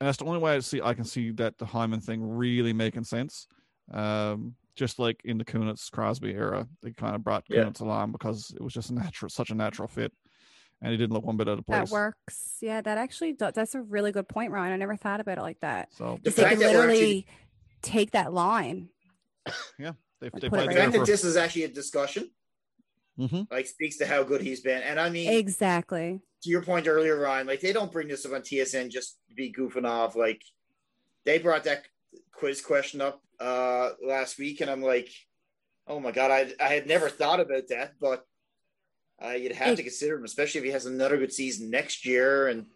that's the only way I see I can see that the Hyman thing really making sense. Um, just like in the Kunitz Crosby era, they kind of brought Yeah. Kunitz along because it was just a natural, such a natural fit, and he didn't look one bit out of place. that works. Yeah, that actually, do- that's a really good point, Ryan. I never thought about it like that. So The they could that we're literally take that line. Yeah, they Like, they put it right the there together fact that this is actually a discussion, Mhm. like, speaks to how good he's been. And I mean, Exactly. to your point earlier, Ryan, like they don't bring this up on TSN just to be goofing off. Like they brought that quiz question up uh last week, and I'm like, oh my god, I I had never thought about that, but uh, you'd have It- to consider him, especially if he has another good season next year. And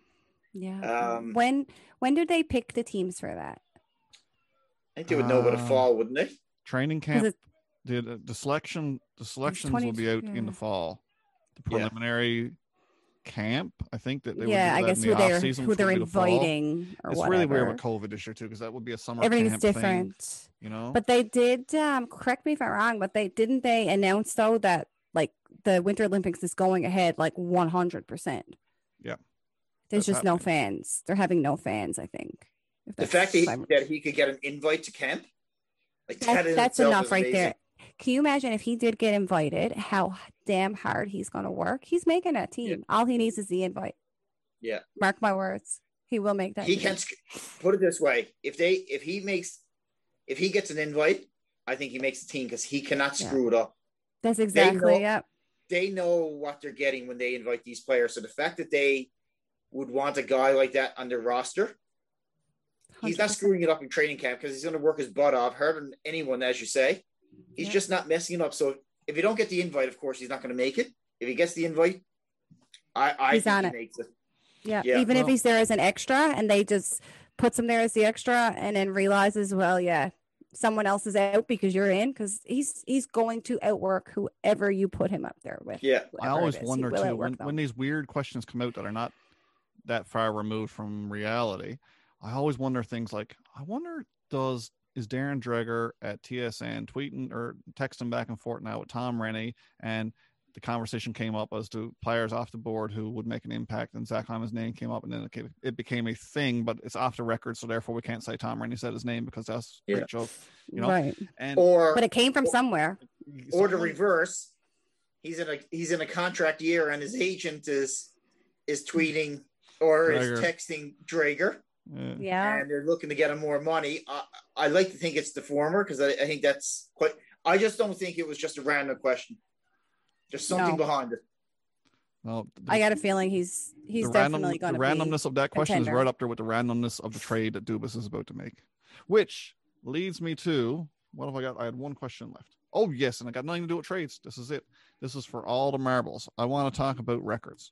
Yeah. Um, when when did they pick the teams for that? I think they would know about a Uh, fall, wouldn't they? Training camp. It- The, the selection the selections will be out in the fall. The Yeah. preliminary camp, I think that they would yeah, do I guess in who the they're off-season, who they're would the inviting or It's whatever. really weird with COVID this year too, because that would be a summer. Everything's camp thing, different. you know. But they did um correct me if I'm wrong, but they didn't they announce though that like the Winter Olympics is going ahead like 100%. Yeah. There's That's just no fans. They're having no fans, I think. The fact that he, that he could get an invite to camp, like that that's, that's enough right amazing. there. Can you imagine if he did get invited, how damn hard he's going to work? He's making that team. All he needs is the invite. Yeah. Mark my words. He will make that. he team. can put it this way: if they, if he makes, if he gets an invite, I think he makes the team because he cannot Yeah. screw it up. That's exactly know- yeah. They know what they're getting when they invite these players. So the fact that they would want a guy like that on their roster, he's not screwing it up in training camp because he's going to work his butt off, harder than anyone, as you say. He's Yeah. just not messing it up. So if you don't get the invite, of course, he's not going to make it. If he gets the invite, I, I He's think on he it. makes it. Yeah. Yeah, Even if he's there as an extra and they just puts him there as the extra and then realizes, well, yeah, someone else is out because you're in because he's he's going to outwork whoever you put him up there with. Yeah. I always wonder too when, when these weird questions come out that are not that far removed from reality. I always wonder things like, I wonder does is Darren Dreger at TSN tweeting or texting back and forth now with Tom Renney and the conversation came up as to players off the board who would make an impact, and Zach Hyman's name came up, and then it, came, it became a thing, but it's off the record, so therefore we can't say Tom Renney said his name because that's a Yeah. great joke. you know, right. And Or But it came from somewhere. or the reverse, he's in a he's in a contract year and his agent is is tweeting or is texting Dreger Yeah. Yeah. and they're looking to get him more money. I, I like to think it's the former because I, I think that's quite. I just don't think it was just a random question. Just something No. behind it. Well, I got a feeling he's he's the definitely random, going the to be. randomness of that question is right up there with the randomness of the trade that Dubas is about to make, which leads me to what have I got? I had one question left. Oh yes, and I got nothing to do with trades. This is it. This is for all the marbles. I want to talk about records.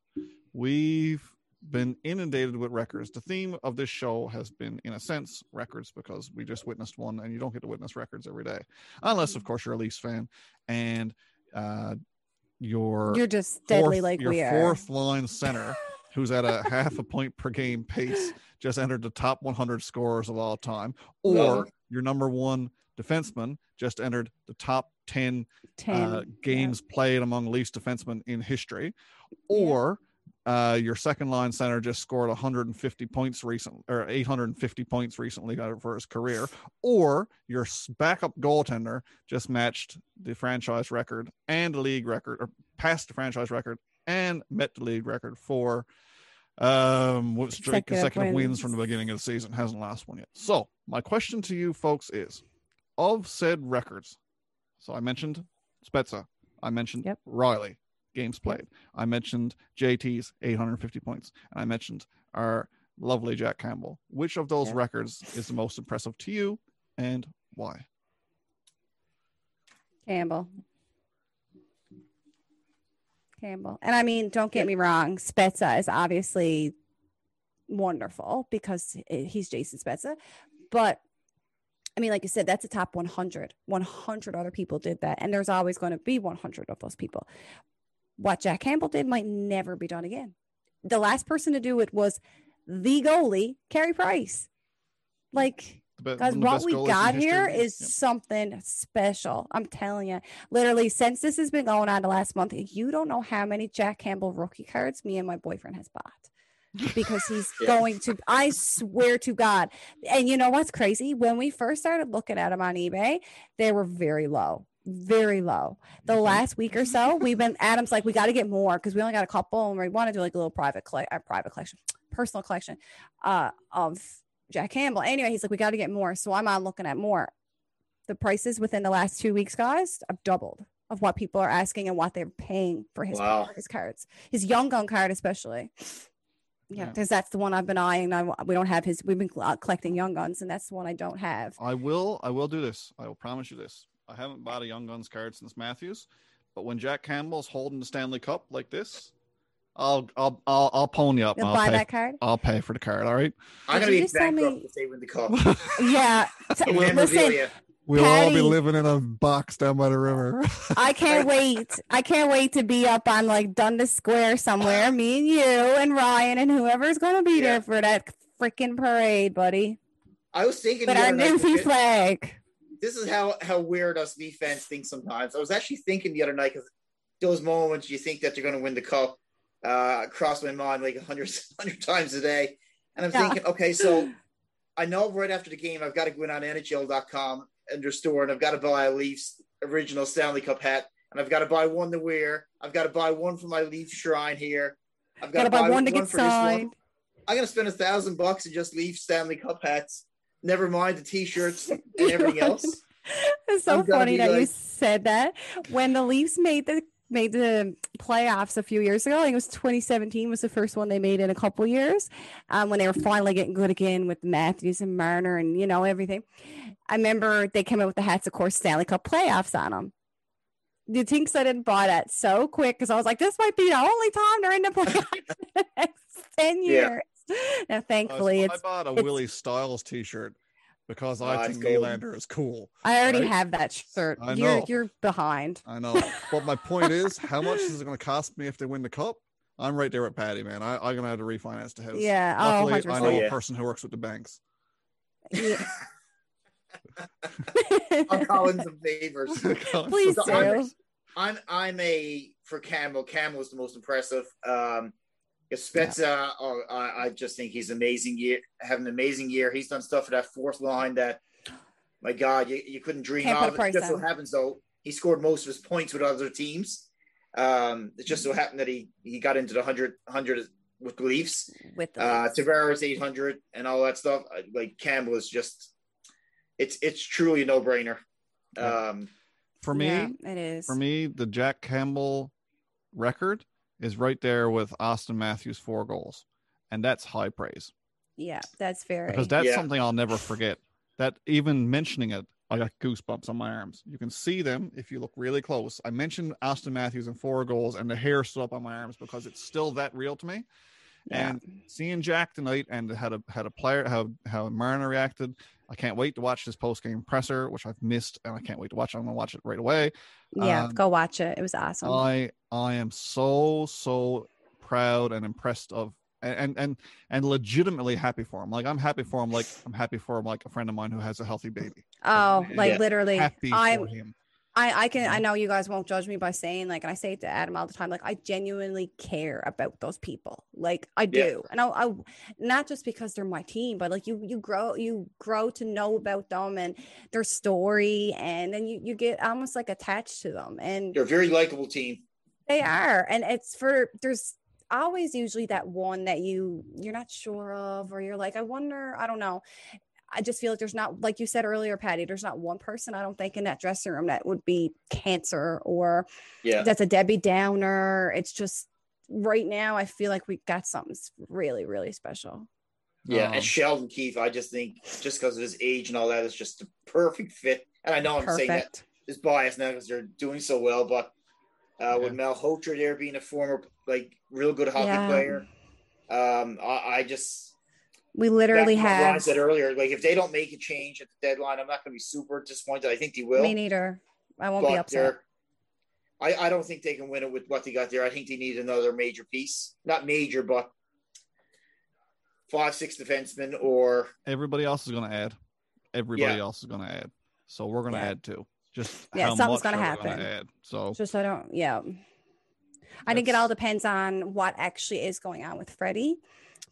We've been inundated with records. The theme of this show has been, in a sense, records because we just witnessed one, and you don't get to witness records every day, unless, of course, you're a Leafs fan and uh, you're You're just deadly fourth- like your we are. fourth line center who's at a half a point per game pace just entered the top 100 scorers of all time or it. your number one defenseman just entered the top 10 Ten uh, games played among Leafs defensemen in history or uh, your second line center just scored 150 points recently or 850 points recently for his career or your backup goaltender just matched the franchise record and the league record or passed the franchise record and met the league record for um what streak Consecutive consecutive wins. wins. from the beginning of the season hasn't lost one yet so my question to you folks is of said records so i mentioned spezza i mentioned Yep. rielly games played i mentioned jt's 850 points and i mentioned our lovely jack campbell which of those Yep. records is the most impressive to you and why Campbell. Campbell. And I mean, don't get me wrong, Spezza is obviously wonderful because he's Jason Spezza. But I mean, like you said, that's a top 100. 100 other people did that. And there's always going to be 100 of those people. What Jack Campbell did might never be done again. The last person to do it was the goalie, Carey Price. Like, because one of the what we got here is Yep. something special. I'm telling you. Literally, since this has been going on the last month, you don't know how many Jack Campbell rookie cards me and my boyfriend has bought. Because he's going to, I swear to God. And you know what's crazy? When we first started looking at them on eBay, they were very low, very low. The Okay. last week or so, we've been, Adam's like, we got to get more because we only got a couple and we want to do like a little private, colle- uh, private collection, personal collection uh, of Jack Campbell. Anyway, he's like, we got to get more. So I'm on looking at more. The prices within the last two weeks, guys, have doubled of what people are asking and what they're paying for his, Wow. his cards. His young gun card, especially. Yeah, Yeah. because that's the one I've been eyeing. I, we don't have his. We've been uh, collecting young guns, and that's the one I don't have. I will. I will do this. I will promise you this. I haven't bought a Young Guns card since Matthews, but when Jack Campbell's holding the Stanley Cup like this, I'll I'll I'll, I'll pony up. You'll I'll buy pay, that card. I'll pay for the card. All right. I'm gonna be just tell bankrupt me- if they win the cup. Yeah, t- In listen, we'll all be living in a box down by the river. I can't wait. I can't wait to be up on like Dundas Square somewhere. Me and you and Ryan and whoever's going to be Yeah. there for that freaking parade, buddy. I was thinking But the our other night, new flag. This is how how weird us V fans think sometimes. I was actually thinking the other night because those moments you think that you're going to win the cup uh, cross my mind like a hundred hundred times a day, and I'm Yeah. thinking, okay, so I know right after the game I've got to go in on NHL.com and their store, and I've got to buy a Leafs original Stanley Cup hat, and I've got to buy one to wear. I've got to buy one for my Leaf shrine here. I've got to buy one to get for this one. signed. I'm gonna spend a thousand bucks and just leave Stanley Cup hats. Never mind the T-shirts and everything else. It's so funny that you said that. When the Leafs made the made the playoffs a few years ago, I think it was 2017 was the first one they made in a couple years. Um, when they were finally getting good again with Matthews and Marner and you know everything. I remember they came out with the hats, of course, Stanley Cup playoffs on them. You think I didn't buy that so quick because I was like, this might be the only time they're in the playoffs in the next 10 Yeah. years. Now, I, thankfully, I it's bought a it's- Willie Styles T-shirt because I think golden. Nylander is cool. I already right? have that shirt. I You're know. you're behind. I know, but my point is, how much is it going to cost me if they win the cup? I'm right there with Patty, man. I, I'm gonna have to refinance the house. Yeah. Oh, I know 100%. Oh, yeah. a person who works with the banks. Yeah. I'm calling some favors. Please So I'm- do. I'm I'm a for Camel. Camel is the most impressive. Um, Spezza, oh, I, I just think he's amazing. Year, have an amazing year. He's done stuff for that fourth line that, my God, you, you couldn't dream Can't put of. It price just so happens though, he scored most of his points with other teams. Um, it just so happened that he he got into the 100, 100 with the Leafs. with the Uh, Tavares eight hundred and all that stuff. Uh, Like Campbell is just, it's it's truly a no brainer. Yeah. Um, For me, Yeah, it is. for me, the Jack Campbell record is right there with Auston Matthews four goals, and that's high praise Yeah, that's very. because that's Yeah. something I'll never forget. That even mentioning it, I got goosebumps on my arms. You can see them if you look really close. I mentioned Auston Matthews and four goals, and the hair stood up on my arms because it's still that real to me. yeah. And seeing Jack tonight and had a had a player how how Marner reacted. I can't wait to watch this post game presser, which I've missed, and I can't wait to watch. it. I'm gonna watch it right away. yeah, um, go watch it. It was awesome. I I am so so proud and impressed of and and and legitimately happy for him. Like I'm happy for him. Like I'm happy for him. Like a friend of mine who has a healthy baby. oh, like Yeah. literally, Happy I'm. for him. I I can. I Mhm. know you guys won't judge me by saying like, and I say it to Adam all the time. Like, I genuinely care about those people. Like, I Yeah. do, and I, I not just because they're my team, but like you you grow you grow to know about them and their story, and then you you get almost like attached to them, and they're a very likable team. They are, and it's for there's always usually that one that you you're not sure of, or you're like, I wonder, I don't know. I just feel like there's not, like you said earlier, Patty. There's not one person I don't think in that dressing room that would be cancer or Yeah, that's a Debbie Downer. It's just right now. I feel like we got something really, really special. yeah. Um, and Sheldon Keefe, I just think just because of his age and all that, is just the perfect fit. And I know I'm saying that Perfect. biased now because they're doing so well, but uh, with Malhotra there being a former like real good hockey Yeah. player, um, I, I just We literally That's what Ron have. said earlier. Like if they don't make a change at the deadline, I'm not going to be super disappointed. I think they will. Me neither. I won't be but upset. they're- I, I don't think they can win it with what they got there. I think they need another major piece, not major, but five, six defensemen or Everybody else is gonna add. Everybody Yeah. else is gonna add. So we're gonna Yeah. add too. Just Yeah, how something's gonna are we happen. add. So Just I don't, yeah. I think it all depends on what actually is going on with Freddie,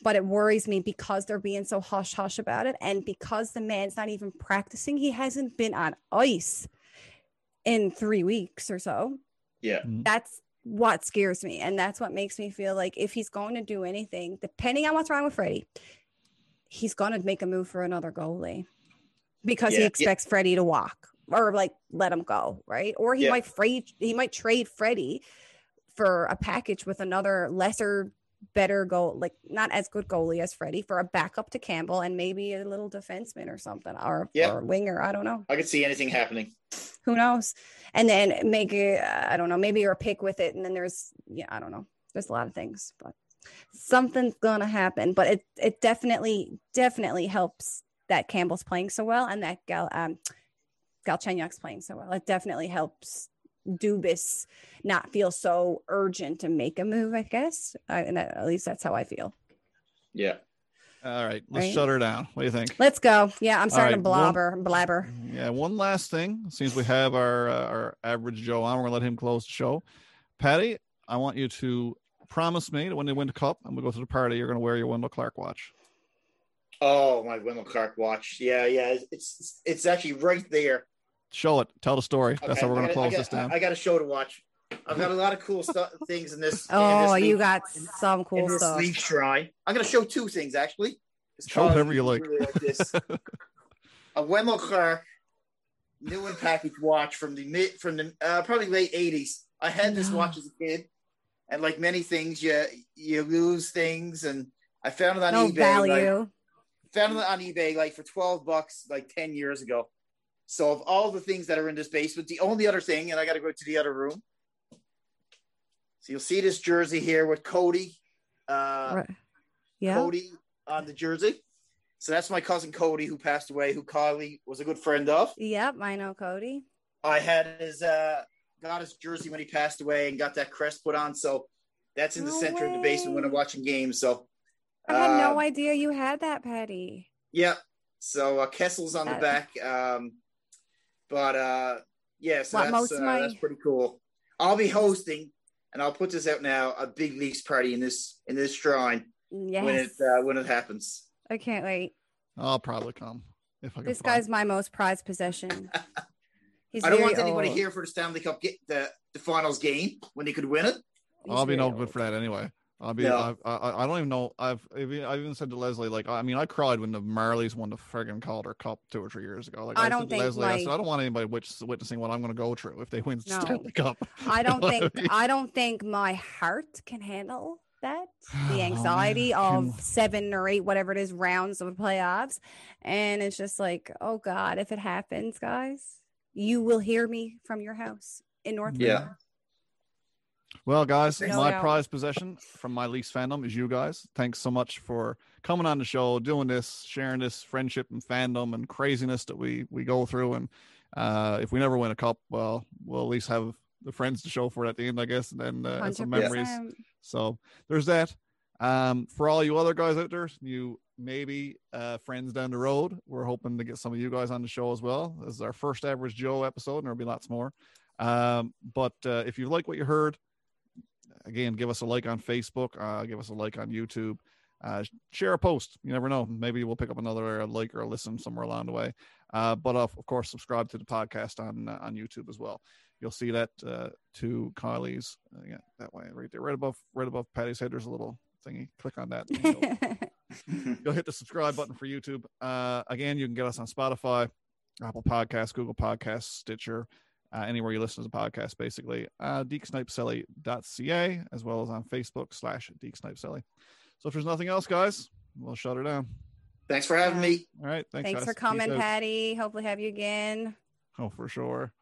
but it worries me because they're being so hush hush about it, and because the man's not even practicing. He hasn't been on ice in three weeks or so. yeah, mm-hmm. That's what scares me, and that's what makes me feel like if he's going to do anything, depending on what's wrong with Freddie, he's going to make a move for another goalie because Yeah, he yeah. expects Freddie to walk or like let him go, right? Or he Yeah. might trade he might trade Freddie for a package with another lesser better goal like not as good goalie as Freddie for a backup to Campbell and maybe a little defenseman or something or, Yeah. or winger, I don't know. I could see anything happening. Who knows? And then make it I don't know, maybe you're a pick with it and then there's yeah, I don't know. There's a lot of things, but something's gonna happen. But it it definitely definitely helps that Campbell's playing so well and that Gal um Galchenyuk's playing so well. It definitely helps Dubas not feel so urgent to make a move, I guess. I, and that, at least that's how I feel. Yeah, all right, let's Right. shut her down. What do you think? Let's go. Yeah, I'm starting right, to one- blabber, blabber. Yeah, one last thing. Since we have our uh, our average Joe on, we're gonna let him close the show. Patty, I want you to promise me that when they win the cup and we go to the party, you're gonna wear your Wendel Clark watch. Oh, my Wendel Clark watch. Yeah, yeah. It's it's actually right there. Show it. Tell the story. That's how we're gonna gotta- close I this down. I, got a show to watch. I've got a lot of cool stuff, things in this. in Oh, this you leaf- got some cool this stuff. leaf shrine. I'm going to show two things actually. It's Show whatever you like. Really like this. a Wendel Clark new and package watch from the mid from the uh, probably late '80s. I had this watch as a kid, and like many things, you you lose things, and I found it on No eBay. Like, found it on eBay like for 12 bucks like 10 years ago. So of all the things that are in this basement, the only other thing, and I got to go to the other room. So you'll see this jersey here with Cody, uh, Right. Yeah. Cody on the jersey. So that's my cousin Cody who passed away, who Kylie was a good friend of. Yep. I know Cody. I had his uh got his jersey when he passed away and got that crest put on. So that's in the No center of the basement when I'm watching games. So I had no uh, idea you had that, Patty. Yeah. So uh, Kessel's on the back. Um, but uh, yeah, so What, that's, most uh, my- that's pretty cool. I'll be hosting, and I'll put this out now, a big Leafs party in this in this shrine Yes. when it uh, when it happens. I can't wait. I'll probably come if I. This find- guy's my most prized possession. He's I don't very want anybody old. here for the Stanley Cup get the, the finals game when they could win it. He's I'll be no very good for that anyway. I'll be. I, I, I don't even know. I've I've even said to Leslie like I mean I cried when the Marlies won the friggin' Calder Cup two or three years ago. Like I I, don't think Leslie, I said I don't want anybody witnessing what I'm going to go through if they win the No. Stanley Cup. I don't think I mean? I don't think my heart can handle that. Oh, The man. anxiety of seven or eight, whatever it is, rounds of the playoffs. And it's just like, oh God, if it happens, guys, you will hear me from your house in North Yeah. River. Well, guys, No my doubt. prized possession from my least fandom is you guys. Thanks so much for coming on the show, doing this, sharing this friendship and fandom and craziness that we we go through. And uh, if we never win a cup, well, we'll at least have the friends to show for it at the end, I guess, and then uh, and some memories. So there's that. Um, for all you other guys out there, you maybe uh, friends down the road, we're hoping to get some of you guys on the show as well. This is our first average Joe episode, and there'll be lots more. Um, but uh, if you like what you heard, again, give us a like on Facebook, uh, give us a like on YouTube, uh, share a post. You never know. Maybe we'll pick up another like or a listen somewhere along the way. Uh, but of, of course, subscribe to the podcast on uh, on YouTube as well. You'll see that uh, to Kylie's, uh, yeah, that way right there, right above, right above Paddy's head. There's a little thingy. Click on that. you'll- you'll hit the subscribe button for YouTube. Uh, again, you can get us on Spotify, Apple Podcasts, Google Podcasts, Stitcher, uh, anywhere you listen to the podcast, basically. Uh, DekeSnipeCelly.ca, as well as on Facebook slash DekeSnipeCelly. So if there's nothing else, guys, we'll shut her down. Thanks for having me. All right. Thanks, Thanks guys. for Peace coming, out. Paddy. Hopefully have you again. Oh, for sure.